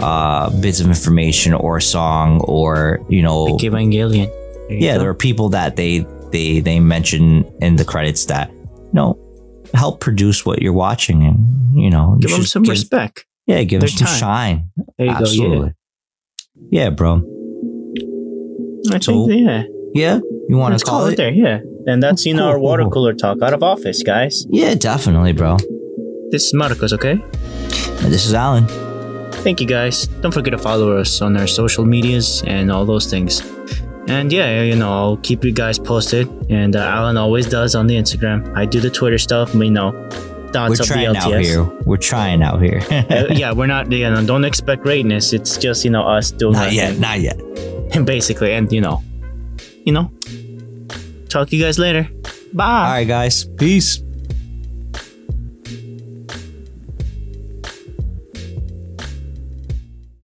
uh bits of information or a song or you know Like Evangelion. There you yeah go. there are people that they they they mention in the credits that you know help produce what you're watching and you know you give them should some respect. yeah give them some time. shine There you absolutely yeah bro I So, think, yeah. yeah you want to call, it, there. Yeah. And that's you know Cool, our water cool. cooler talk out of office, guys. yeah definitely bro This is Marcos, okay? And this is alan Thank you guys. Don't forget to follow us on our social medias and all those things. And yeah, you know, I'll keep you guys posted. And uh, Alan always does on the Instagram. I do the Twitter stuff. We know. we're Thoughts of the trying out LTS. here we're trying out here Uh, yeah, we're not. You know, don't expect greatness. It's just you know us doing not yet thing. not yet basically. And you know, you know, talk to you guys later. Bye. all right guys peace